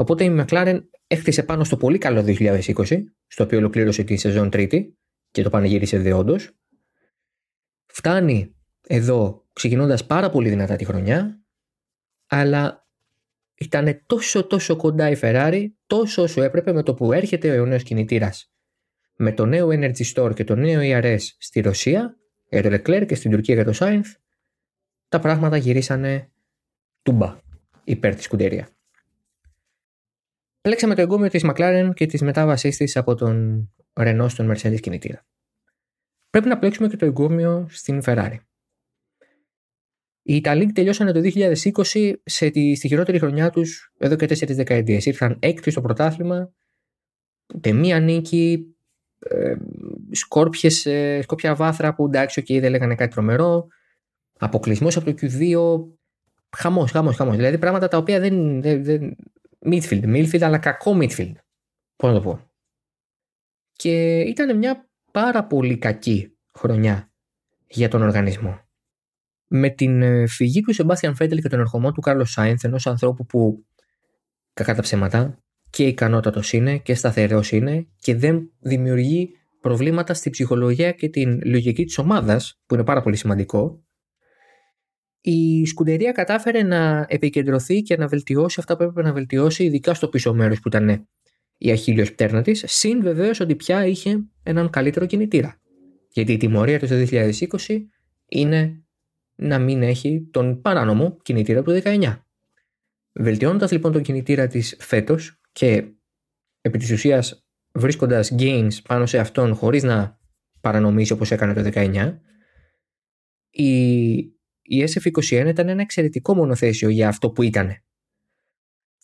Οπότε η McLaren έχτισε πάνω στο πολύ καλό 2020, στο οποίο ολοκλήρωσε τη σεζόν τρίτη και το πανηγύρισε δεόντως. Φτάνει εδώ ξεκινώντας πάρα πολύ δυνατά τη χρονιά, αλλά ήταν τόσο τόσο κοντά η Ferrari, τόσο όσο έπρεπε με το που έρχεται ο νέος κινητήρας με το νέο Energy Store και το νέο ERS στη Ρωσία, για το Leclerc και στην Τουρκία για το Sainz, τα πράγματα γυρίσανε τούμπα υπέρ της σκουντερία. Πλέξαμε το εγκόμιο της McLaren και της μετάβασής της από τον Renault στον Mercedes κινητήρα. Πρέπει να πλέξουμε και το εγκόμιο στην Ferrari. Οι Ιταλοί τελειώσανε το 2020 σε τη, στη χειρότερη χρονιά τους εδώ και τέσσερις δεκαετίες. Ήρθαν έκτοι στο πρωτάθλημα, ούτε μία νίκη, ε, σκόρπιες, ε, σκόρπια βάθρα που εντάξει, okay, δεν λέγανε κάτι τρομερό, αποκλεισμός από το Q2, χαμός, χαμός, χαμός. Δηλαδή πράγματα τα οποία δεν, δεν, δεν, midfield, midfield, αλλά κακό midfield. Πώς να το πω. Και ήταν μια πάρα πολύ κακή χρονιά για τον οργανισμό. Με την ε, φυγή του Σεμπάστιαν Φέντελ και τον ερχομό του Κάρλο Σάινθ, ενός ανθρώπου που κακά τα ψέματα και ικανότατος είναι και σταθερός είναι και δεν δημιουργεί προβλήματα στη ψυχολογία και την λογική της ομάδας, που είναι πάρα πολύ σημαντικό, η σκουντερία κατάφερε να επικεντρωθεί και να βελτιώσει αυτά που έπρεπε να βελτιώσει, ειδικά στο πίσω μέρος που ήταν η αχίλιο πτέρνα της, συν βεβαίως ότι πια είχε έναν καλύτερο κινητήρα. Γιατί η τιμωρία του το 2020 είναι να μην έχει τον παράνομο κινητήρα του 19. Βελτιώνοντας λοιπόν τον κινητήρα της φέτος και επί της ουσίας βρίσκοντας gains πάνω σε αυτόν χωρίς να παρανομήσει όπως έκανε το 19, η η SF21 ήταν ένα εξαιρετικό μονοθέσιο για αυτό που ήταν.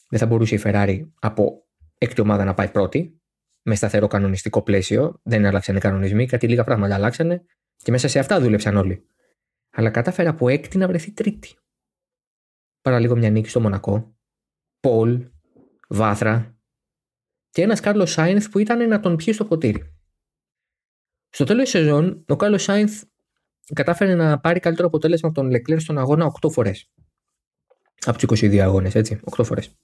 Δεν θα μπορούσε η Ferrari από έκτη ομάδα να πάει πρώτη, με σταθερό κανονιστικό πλαίσιο. Δεν άλλαξαν οι κανονισμοί, κάτι λίγα πράγματα αλλάξανε και μέσα σε αυτά δούλεψαν όλοι. Αλλά κατάφερε από έκτη να βρεθεί τρίτη. Παραλίγο μια νίκη στο Μονακό, Πολ, Βάθρα και ένας Κάρλος Σάινθ που ήταν να τον πιει στο ποτήρι. Στο τέλος της σεζόν, ο Κάρλος Σάινθ κατάφερε να πάρει καλύτερο αποτέλεσμα από τον Λεκλέρ στον αγώνα 8 φορές. Από τους 22 αγώνες, έτσι. 8 φορές.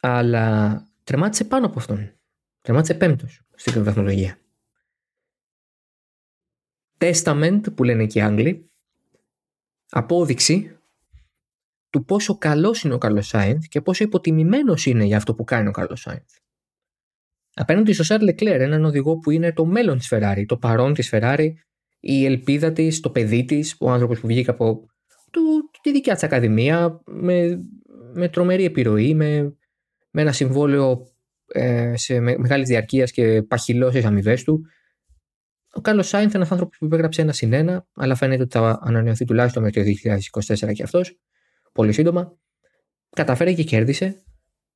Αλλά τερμάτισε πάνω από αυτόν. Τερμάτισε πέμπτος στην βαθμολογία. Testament που λένε και οι Άγγλοι. Απόδειξη του πόσο καλός είναι ο Καρλο Σάινθ και πόσο υποτιμημένος είναι για αυτό που κάνει ο Καρλο Σάινθ. Απέναντι στο Σάρλ Λεκλέρ, έναν οδηγό που είναι το μέλλον της Ferrari, το παρόν της Ferrari, η ελπίδα της, το παιδί της, ο άνθρωπος που βγήκε από το, τη δικιά της Ακαδημία με, με τρομερή επιρροή, με, με ένα συμβόλαιο ε, σε με, μεγάλης διαρκείας και παχυλό στι αμοιβές του. Ο Κάρλος Σάινθ, ένας άνθρωπος που υπέγραψε ένα συν ένα, αλλά φαίνεται ότι θα ανανεωθεί τουλάχιστον μέχρι το 2024 και αυτός, πολύ σύντομα. Καταφέρει και κέρδισε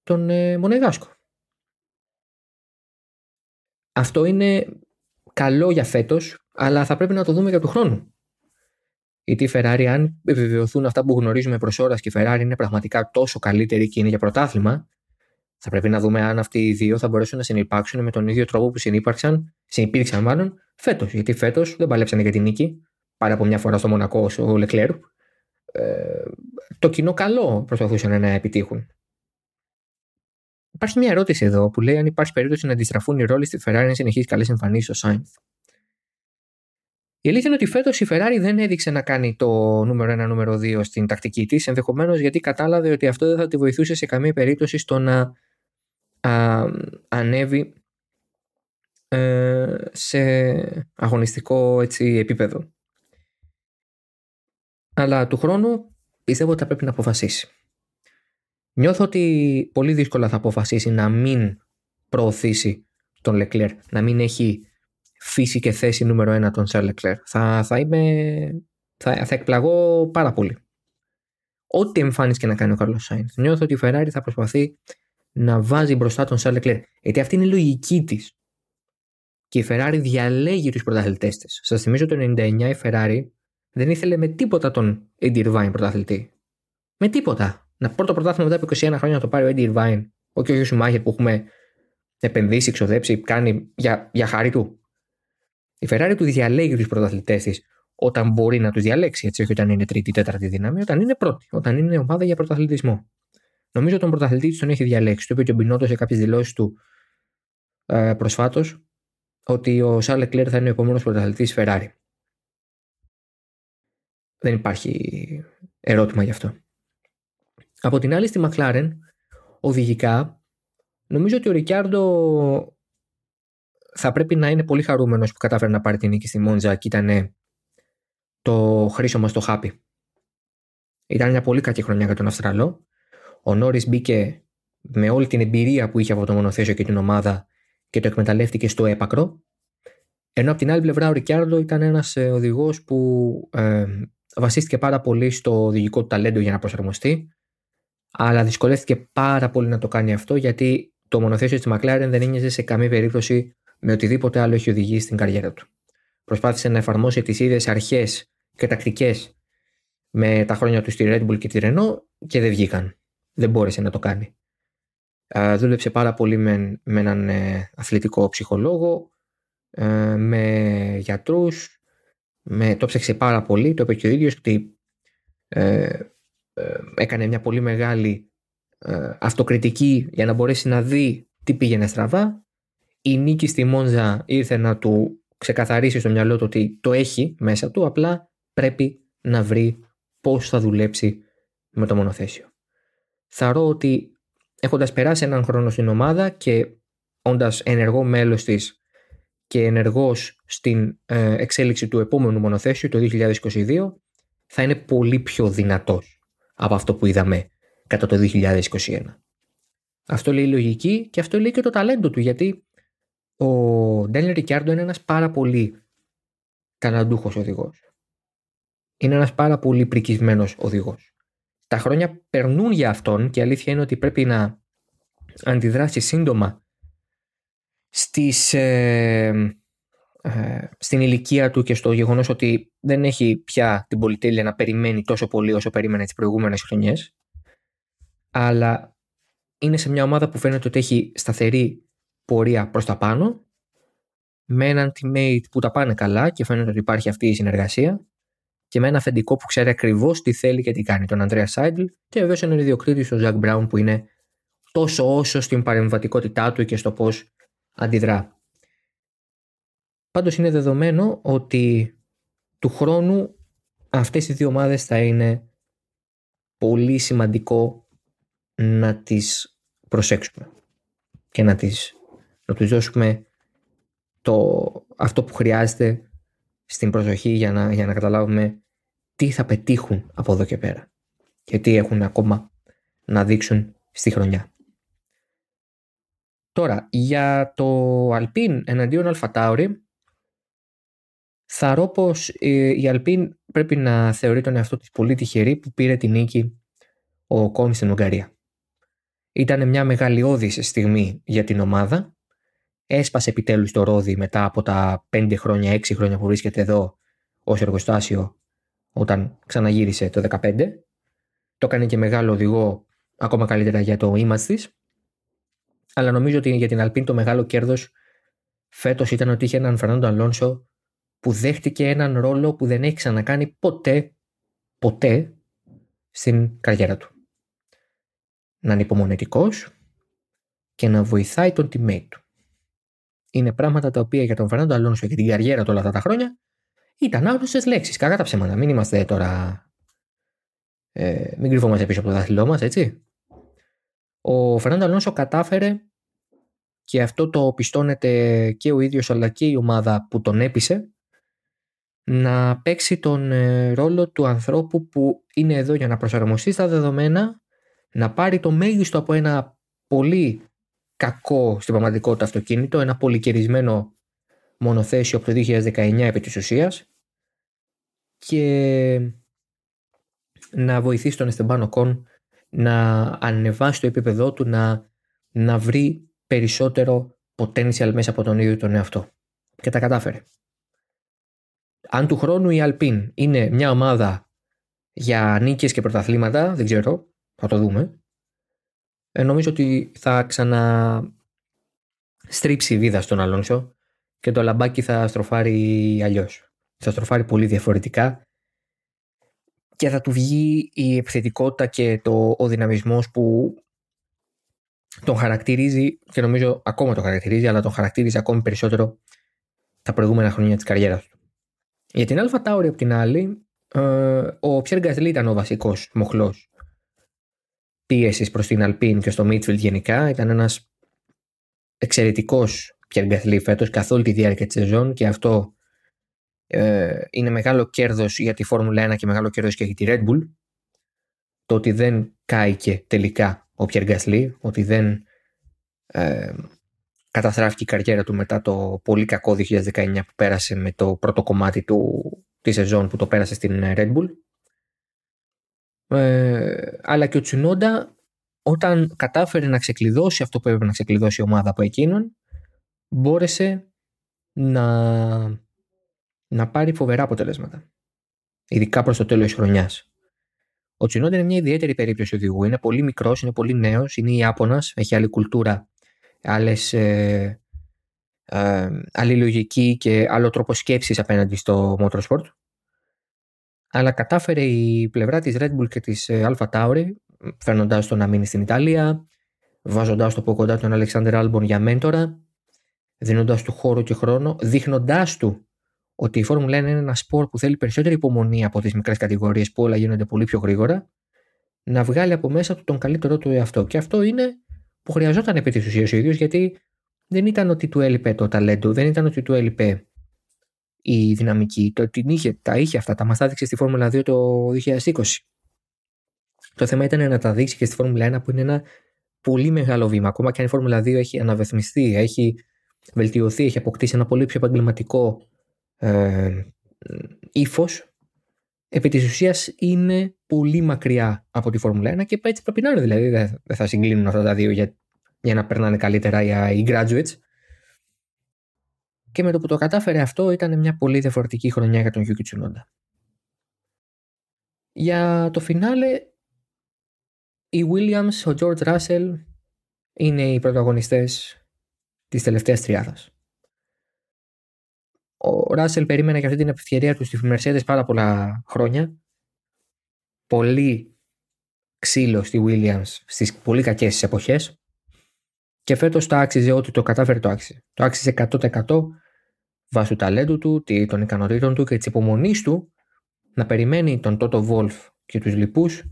τον ε, Μονεγάσκο. Αυτό είναι καλό για φέτος αλλά θα πρέπει να το δούμε για του χρόνου. Γιατί η Ferrari, αν επιβεβαιωθούν αυτά που γνωρίζουμε προς ώρας και η Ferrari είναι πραγματικά τόσο καλύτερη και είναι για πρωτάθλημα, Θα πρέπει να δούμε αν αυτοί οι δύο θα μπορέσουν να συνεπάρξουν με τον ίδιο τρόπο που συνύπαρξαν, συνυπήρξαν μάλλον φέτος. Γιατί φέτος δεν παλέψαν για την νίκη. Πάρα από μια φορά στο Μονακό ο Λεκλέρ. Ε, το κοινό καλό προσπαθούσαν να επιτύχουν. Υπάρχει μια ερώτηση εδώ που λέει αν υπάρχει περίπτωση να αντιστραφούν οι ρόλοι στη Ferrari να συνεχίσει καλές εμφανίσεις στο Σάινθ. Η αλήθεια είναι ότι φέτος η Ferrari δεν έδειξε να κάνει το νούμερο 1, νούμερο 2 στην τακτική της, ενδεχομένως γιατί κατάλαβε ότι αυτό δεν θα τη βοηθούσε σε καμία περίπτωση στο να α, ανέβει ε, σε αγωνιστικό έτσι, επίπεδο. Αλλά του χρόνου πιστεύω ότι θα πρέπει να αποφασίσει. Νιώθω ότι πολύ δύσκολα θα αποφασίσει να μην προωθήσει τον Λεκλέρ, να μην έχει φύση και θέση νούμερο ένα τον Σερ Λεκλέρ. Θα, θα, είμαι, θα, θα εκπλαγώ πάρα πολύ. Ό,τι εμφάνιση και να κάνει ο Καρλό Σάινθ. Νιώθω ότι η Ferrari θα προσπαθεί να βάζει μπροστά τον Σερ Λεκλέρ. Γιατί αυτή είναι η λογική της. Και η Ferrari διαλέγει τους πρωταθλητές της. Σας θυμίζω το 99 η Ferrari δεν ήθελε με τίποτα τον Eddie Irvine πρωταθλητή. Με τίποτα. Να πρώτο πρωτάθλημα μετά από 21 χρόνια να το πάρει ο Eddie Irvine. Όχι ο Γιώργο που έχουμε επενδύσει, εξοδέψει, κάνει για, για χάρη του. Η Ferrari του διαλέγει τους πρωταθλητές της όταν μπορεί να τους διαλέξει, έτσι, όχι όταν είναι τρίτη, τέταρτη δύναμη, όταν είναι πρώτη, όταν είναι ομάδα για πρωταθλητισμό. Νομίζω τον πρωταθλητή της τον έχει διαλέξει. Το είπε και ο Μπινότο σε κάποιες δηλώσεις του ε, προσφάτως, ότι ο Σάρλ Κλέρ θα είναι ο επόμενος πρωταθλητής Ferrari. Δεν υπάρχει ερώτημα γι' αυτό. Από την άλλη, στη McLaren, οδηγικά, νομίζω ότι ο Ρικιάρντο θα πρέπει να είναι πολύ χαρούμενος που κατάφερε να πάρει την νίκη στη Μόντζα και ήταν το χρήσιμο στο χάπι. Ήταν μια πολύ κακή χρονιά για τον Αυστραλό. Ο Νόρις μπήκε με όλη την εμπειρία που είχε από το μονοθέσιο και την ομάδα και το εκμεταλλεύτηκε στο έπακρο. Ενώ από την άλλη πλευρά ο Ρικιάρντο ήταν ένας ε, οδηγός που ε, βασίστηκε πάρα πολύ στο οδηγικό του ταλέντο για να προσαρμοστεί, αλλά δυσκολεύτηκε πάρα πολύ να το κάνει αυτό γιατί το μονοθέσιο της McLaren δεν ένιωσε σε καμία περίπτωση με οτιδήποτε άλλο έχει οδηγήσει στην καριέρα του. Προσπάθησε να εφαρμόσει τις ίδιες αρχές και τακτικές με τα χρόνια του στη Red Bull και τη Renault και δεν βγήκαν. Δεν μπόρεσε να το κάνει. δούλεψε πάρα πολύ με, με έναν ε, αθλητικό ψυχολόγο, ε, με γιατρούς, με, το ψάξε πάρα πολύ, το είπε και ο ίδιος ότι ε, έκανε μια πολύ μεγάλη αυτοκριτική για να μπορέσει να δει τι πήγαινε στραβά η νίκη στη Μόντζα ήρθε να του ξεκαθαρίσει στο μυαλό του ότι το έχει μέσα του, απλά πρέπει να βρει πώς θα δουλέψει με το μονοθέσιο. Θαρώ ότι έχοντας περάσει έναν χρόνο στην ομάδα και όντας ενεργό μέλος της και ενεργός στην ε, εξέλιξη του επόμενου μονοθέσιου το 2022 θα είναι πολύ πιο δυνατός από αυτό που είδαμε κατά το 2021. Αυτό λέει η λογική και αυτό λέει και το ταλέντο του γιατί ο Ντένιλ Ρικιάρντο είναι ένας πάρα πολύ καναντούχος οδηγός. Είναι ένας πάρα πολύ πρικισμένος οδηγός. Τα χρόνια περνούν για αυτόν και η αλήθεια είναι ότι πρέπει να αντιδράσει σύντομα στις, ε, ε, στην ηλικία του και στο γεγονός ότι δεν έχει πια την πολυτέλεια να περιμένει τόσο πολύ όσο περίμενε τις προηγούμενες χρονιές αλλά είναι σε μια ομάδα που φαίνεται ότι έχει σταθερή πορεία προς τα πάνω με έναν teammate που τα πάνε καλά και φαίνεται ότι υπάρχει αυτή η συνεργασία και με ένα αφεντικό που ξέρει ακριβώς τι θέλει και τι κάνει, τον Ανδρέας Σάιντλ και βεβαίως έναν ιδιοκτήτη, ο Ζακ Μπράουν, που είναι τόσο όσο στην παρεμβατικότητά του και στο πώς αντιδρά. Πάντως είναι δεδομένο ότι του χρόνου αυτές οι δύο ομάδες θα είναι πολύ σημαντικό να τις προσέξουμε και να τις να τους δώσουμε το, αυτό που χρειάζεται στην προσοχή για να, για να καταλάβουμε τι θα πετύχουν από εδώ και πέρα και τι έχουν ακόμα να δείξουν στη χρονιά. Τώρα, για το Αλπίν εναντίον Αλφατάουρη, θα πως ε, η Αλπίν πρέπει να θεωρεί τον εαυτό της πολύ τυχερή που πήρε την νίκη ο Κόμι στην Ουγγαρία. Ήταν μια μεγαλειώδης στιγμή για την ομάδα έσπασε επιτέλους το ρόδι μετά από τα 5 χρόνια, 6 χρόνια που βρίσκεται εδώ ως εργοστάσιο όταν ξαναγύρισε το 2015. Το έκανε και μεγάλο οδηγό ακόμα καλύτερα για το image της. αλλά νομίζω ότι για την Αλπίν το μεγάλο κέρδος φέτος ήταν ότι είχε έναν Φερνάντο Αλόνσο που δέχτηκε έναν ρόλο που δεν έχει ξανακάνει ποτέ, ποτέ στην καριέρα του. Να είναι υπομονετικός και να βοηθάει τον teammate του. Είναι πράγματα τα οποία για τον Φερνάντο Αλόνσο και την καριέρα του όλα αυτά τα χρόνια ήταν άγνωστες λέξεις. Κακά τα ψέματα. Μην είμαστε τώρα. Ε, μην κρυβόμαστε πίσω από το δάχτυλό μας, έτσι. Ο Φερνάντο Αλόνσο κατάφερε και αυτό το πιστώνεται και ο ίδιος αλλά και η ομάδα που τον έπεισε να παίξει τον ε, ρόλο του ανθρώπου που είναι εδώ για να προσαρμοστεί στα δεδομένα, να πάρει το μέγιστο από ένα πολύ κακό στην πραγματικότητα αυτοκίνητο, ένα πολυκαιρισμένο μονοθέσιο από το 2019 επί της ουσίας και να βοηθήσει τον Εστεμπάνο Κον να ανεβάσει το επίπεδό του, να, να βρει περισσότερο potential μέσα από τον ίδιο τον εαυτό. Και τα κατάφερε. Αν του χρόνου η Alpine είναι μια ομάδα για νίκες και πρωταθλήματα, δεν ξέρω, θα το δούμε. Ε, νομίζω ότι θα ξαναστρίψει η βίδα στον Αλόνσο και το λαμπάκι θα στροφάρει αλλιώς. Θα στροφάρει πολύ διαφορετικά και θα του βγει η επιθετικότητα και το, ο δυναμισμός που τον χαρακτηρίζει και νομίζω ακόμα τον χαρακτηρίζει αλλά τον χαρακτηρίζει ακόμη περισσότερο τα προηγούμενα χρόνια της καριέρας του. Για την Αλφα Τάουρη από την άλλη ε, ο Πιέρ Γκασλή ήταν ο βασικός μοχλός πίεσης προς την Αλπίν και στο Μίτσβιλ γενικά ήταν ένας εξαιρετικός Πιέρ Γκασλή φέτος καθ' όλη τη διάρκεια της σεζόν και αυτό ε, είναι μεγάλο κέρδος για τη Φόρμουλα 1 και μεγάλο κέρδος και για τη Red Bull το ότι δεν κάηκε τελικά ο Πιέρ Γκασλή, ότι δεν ε, καταστράφηκε η καριέρα του μετά το πολύ κακό 2019 που πέρασε με το πρώτο κομμάτι του, τη σεζόν που το πέρασε στην Red Bull. Ε, αλλά και ο Τσουνόντα όταν κατάφερε να ξεκλειδώσει αυτό που έπρεπε να ξεκλειδώσει η ομάδα από εκείνον μπόρεσε να, να πάρει φοβερά αποτελέσματα. Ειδικά προς το τέλος της χρονιάς. Ο Τσινόντα είναι μια ιδιαίτερη περίπτωση οδηγού. Είναι πολύ μικρός, είναι πολύ νέος, είναι Ιάπωνας, έχει άλλη κουλτούρα, άλλες, ε, ε, άλλη λογική και άλλο τρόπο σκέψης απέναντι στο motorsport. Αλλά κατάφερε η πλευρά της Red Bull και της ε, Alpha Tauri, φέρνοντα το να μείνει στην Ιταλία, βάζοντα το από κοντά τον Αλεξάνδρ Άλμπον για μέντορα, δίνοντα του χώρο και χρόνο, δείχνοντάς του ότι η Φόρμουλα 1 είναι ένα σπορ που θέλει περισσότερη υπομονή από τις μικρές κατηγορίες που όλα γίνονται πολύ πιο γρήγορα, να βγάλει από μέσα του τον καλύτερό του εαυτό. Και αυτό είναι που χρειαζόταν επί της ουσίας ο ίδιος, γιατί δεν ήταν ότι του έλειπε το ταλέντο, δεν ήταν ότι του έλειπε η δυναμική. Το ότι είχε, τα είχε αυτά, τα μα τα έδειξε στη Φόρμουλα 2 το 2020. Το θέμα ήταν να τα δείξει και στη Φόρμουλα 1 που είναι ένα πολύ μεγάλο βήμα. Ακόμα και αν η Φόρμουλα 2 έχει αναβεθμιστεί, έχει βελτιωθεί, έχει αποκτήσει ένα πολύ πιο επαγγελματικό ε, ύφος, επί της ουσίας είναι πολύ μακριά από τη Φόρμουλα 1 και έτσι πρέπει να είναι. Δηλαδή δεν θα συγκλίνουν αυτά τα δύο για, για να περνάνε καλύτερα οι graduates. Και με το που το κατάφερε αυτό ήταν μια πολύ διαφορετική χρονιά για τον Yuki Tsunoda. Για το φινάλε, οι Williams, ο George Russell είναι οι πρωταγωνιστές της τελευταίας τριάδας. Ο Ράσελ περίμενε για αυτή την ευκαιρία του στη Mercedes πάρα πολλά χρόνια. Πολύ ξύλο στη Williams στις πολύ κακές εποχές. Και φέτος το άξιζε ότι το κατάφερε το άξιζε. Το άξιζε 100% βάσει του ταλέντου του, των ικανοτήτων του και της υπομονής του να περιμένει τον Τότο Βόλφ και τους λοιπούς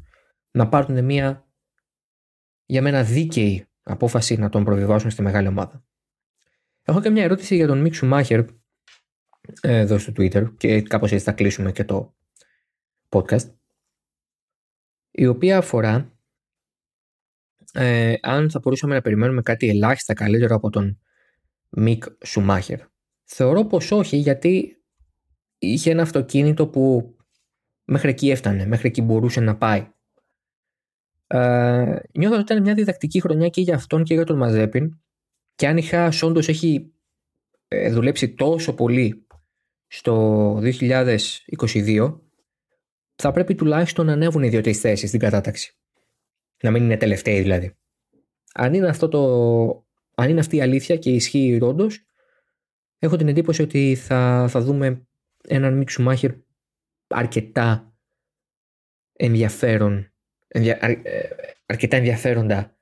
να πάρουν μια για μένα δίκαιη απόφαση να τον προβιβάσουν στη μεγάλη ομάδα. Έχω και μια ερώτηση για τον Μίξου Μάχερ εδώ στο Twitter και κάπως έτσι θα κλείσουμε και το podcast η οποία αφορά ε, αν θα μπορούσαμε να περιμένουμε κάτι ελάχιστα καλύτερο από τον Μικ Σουμάχερ. Θεωρώ πως όχι γιατί είχε ένα αυτοκίνητο που μέχρι εκεί έφτανε, μέχρι εκεί μπορούσε να πάει. Ε, νιώθω ότι ήταν μια διδακτική χρονιά και για αυτόν και για τον Μαζέπιν και αν η Χάς όντως έχει ε, δουλέψει τόσο πολύ στο 2022 θα πρέπει τουλάχιστον να ανέβουν οι δύο-τρει θέσεις στην κατάταξη. Να μην είναι τελευταίοι δηλαδή. Αν είναι αυτό το, αν είναι αυτή η αλήθεια και ισχύει όντως, έχω την εντύπωση ότι θα, θα δούμε έναν Μικ Σουμάχερ αρκετά ενδιαφέρον, ε, αρκετά ενδιαφέροντα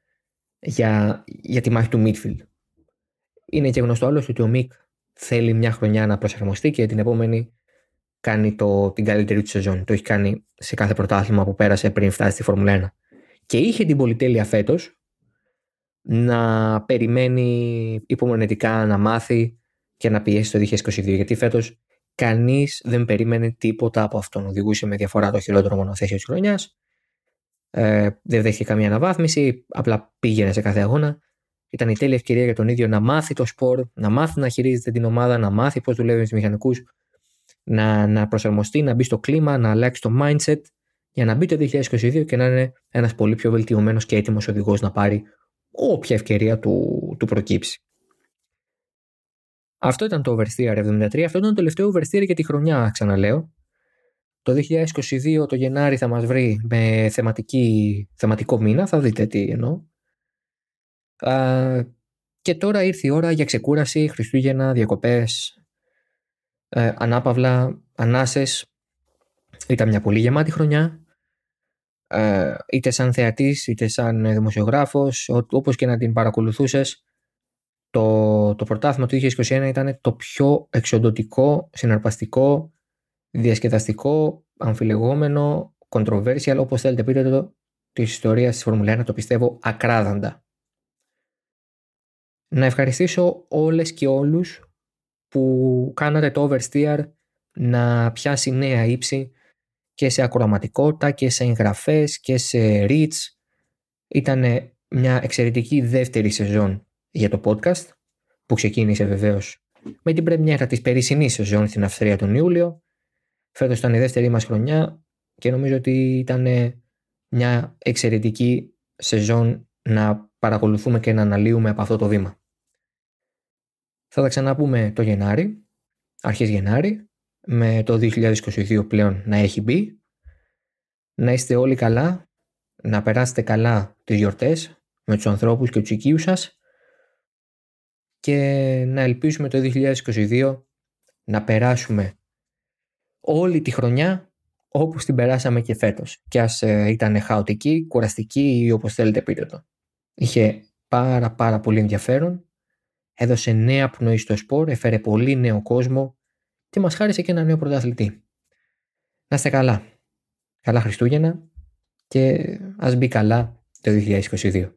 για, για τη μάχη του Midfield. Είναι και γνωστό άλλο ότι ο Μικ θέλει μια χρονιά να προσαρμοστεί και την επόμενη κάνει το, την καλύτερη του σεζόν. Το έχει κάνει σε κάθε πρωτάθλημα που πέρασε πριν φτάσει στη Φόρμουλα 1. Και είχε την πολυτέλεια φέτος να περιμένει υπομονετικά να μάθει και να πιέσει το 2022. Γιατί φέτος κανείς δεν περίμενε τίποτα από αυτόν. Οδηγούσε με διαφορά το χειρότερο μονοθέσιο της χρονιάς. Ε, δεν δέχτηκε καμία αναβάθμιση. Απλά πήγαινε σε κάθε αγώνα. Ήταν η τέλεια ευκαιρία για τον ίδιο να μάθει το σπορ, να μάθει να χειρίζεται την ομάδα, να μάθει πώς δουλεύει με τους μηχανικούς, να, να προσαρμοστεί, να μπει στο κλίμα, να αλλάξει το mindset για να μπει το 2022 και να είναι ένας πολύ πιο βελτιωμένος και έτοιμος οδηγός να πάρει όποια ευκαιρία του, του προκύψει. Αυτό ήταν το Oversteer 73. Αυτό ήταν το τελευταίο Oversteer για τη χρονιά, ξαναλέω. Το 2022 το Γενάρη θα μας βρει με θεματική, θεματικό μήνα, θα δείτε τι εννοώ. και τώρα ήρθε η ώρα για ξεκούραση, Χριστούγεννα, διακοπές, ε, ανάπαυλα, ανάσες. Ήταν μια πολύ γεμάτη χρονιά. Ε, είτε σαν θεατής, είτε σαν δημοσιογράφος, όπως και να την παρακολουθούσες. Το, το πρωτάθλημα του 2021 ήταν το πιο εξοντοτικό, συναρπαστικό, διασκεδαστικό, αμφιλεγόμενο, controversial, όπως θέλετε πείτε το, της ιστορίας της Φόρμουλα 1, το πιστεύω ακράδαντα. Να ευχαριστήσω όλες και όλους που κάνατε το Oversteer να πιάσει νέα ύψη και σε ακροαματικότητα και σε εγγραφές και σε reach. Ήταν μια εξαιρετική δεύτερη σεζόν για το podcast που ξεκίνησε βεβαίως με την πρεμιέρα της περσινής σεζόν στην Αυστρία τον Ιούλιο. Φέτος ήταν η δεύτερη μας χρονιά και νομίζω ότι ήταν μια εξαιρετική σεζόν να παρακολουθούμε και να αναλύουμε από αυτό το βήμα. Θα τα ξαναπούμε το Γενάρη, αρχές Γενάρη, με το 2022 πλέον να έχει μπει. Να είστε όλοι καλά, να περάσετε καλά τις γιορτές με τους ανθρώπους και τους οικείους σας και να ελπίσουμε το 2022 να περάσουμε όλη τη χρονιά όπως την περάσαμε και φέτος. Και ας ε, ήταν χαοτική, κουραστική ή όπως θέλετε πείτε το. Είχε πάρα πάρα πολύ ενδιαφέρον έδωσε νέα πνοή στο σπορ, έφερε πολύ νέο κόσμο και μας χάρισε και ένα νέο πρωταθλητή. Να είστε καλά. Καλά Χριστούγεννα και ας μπει καλά το 2022.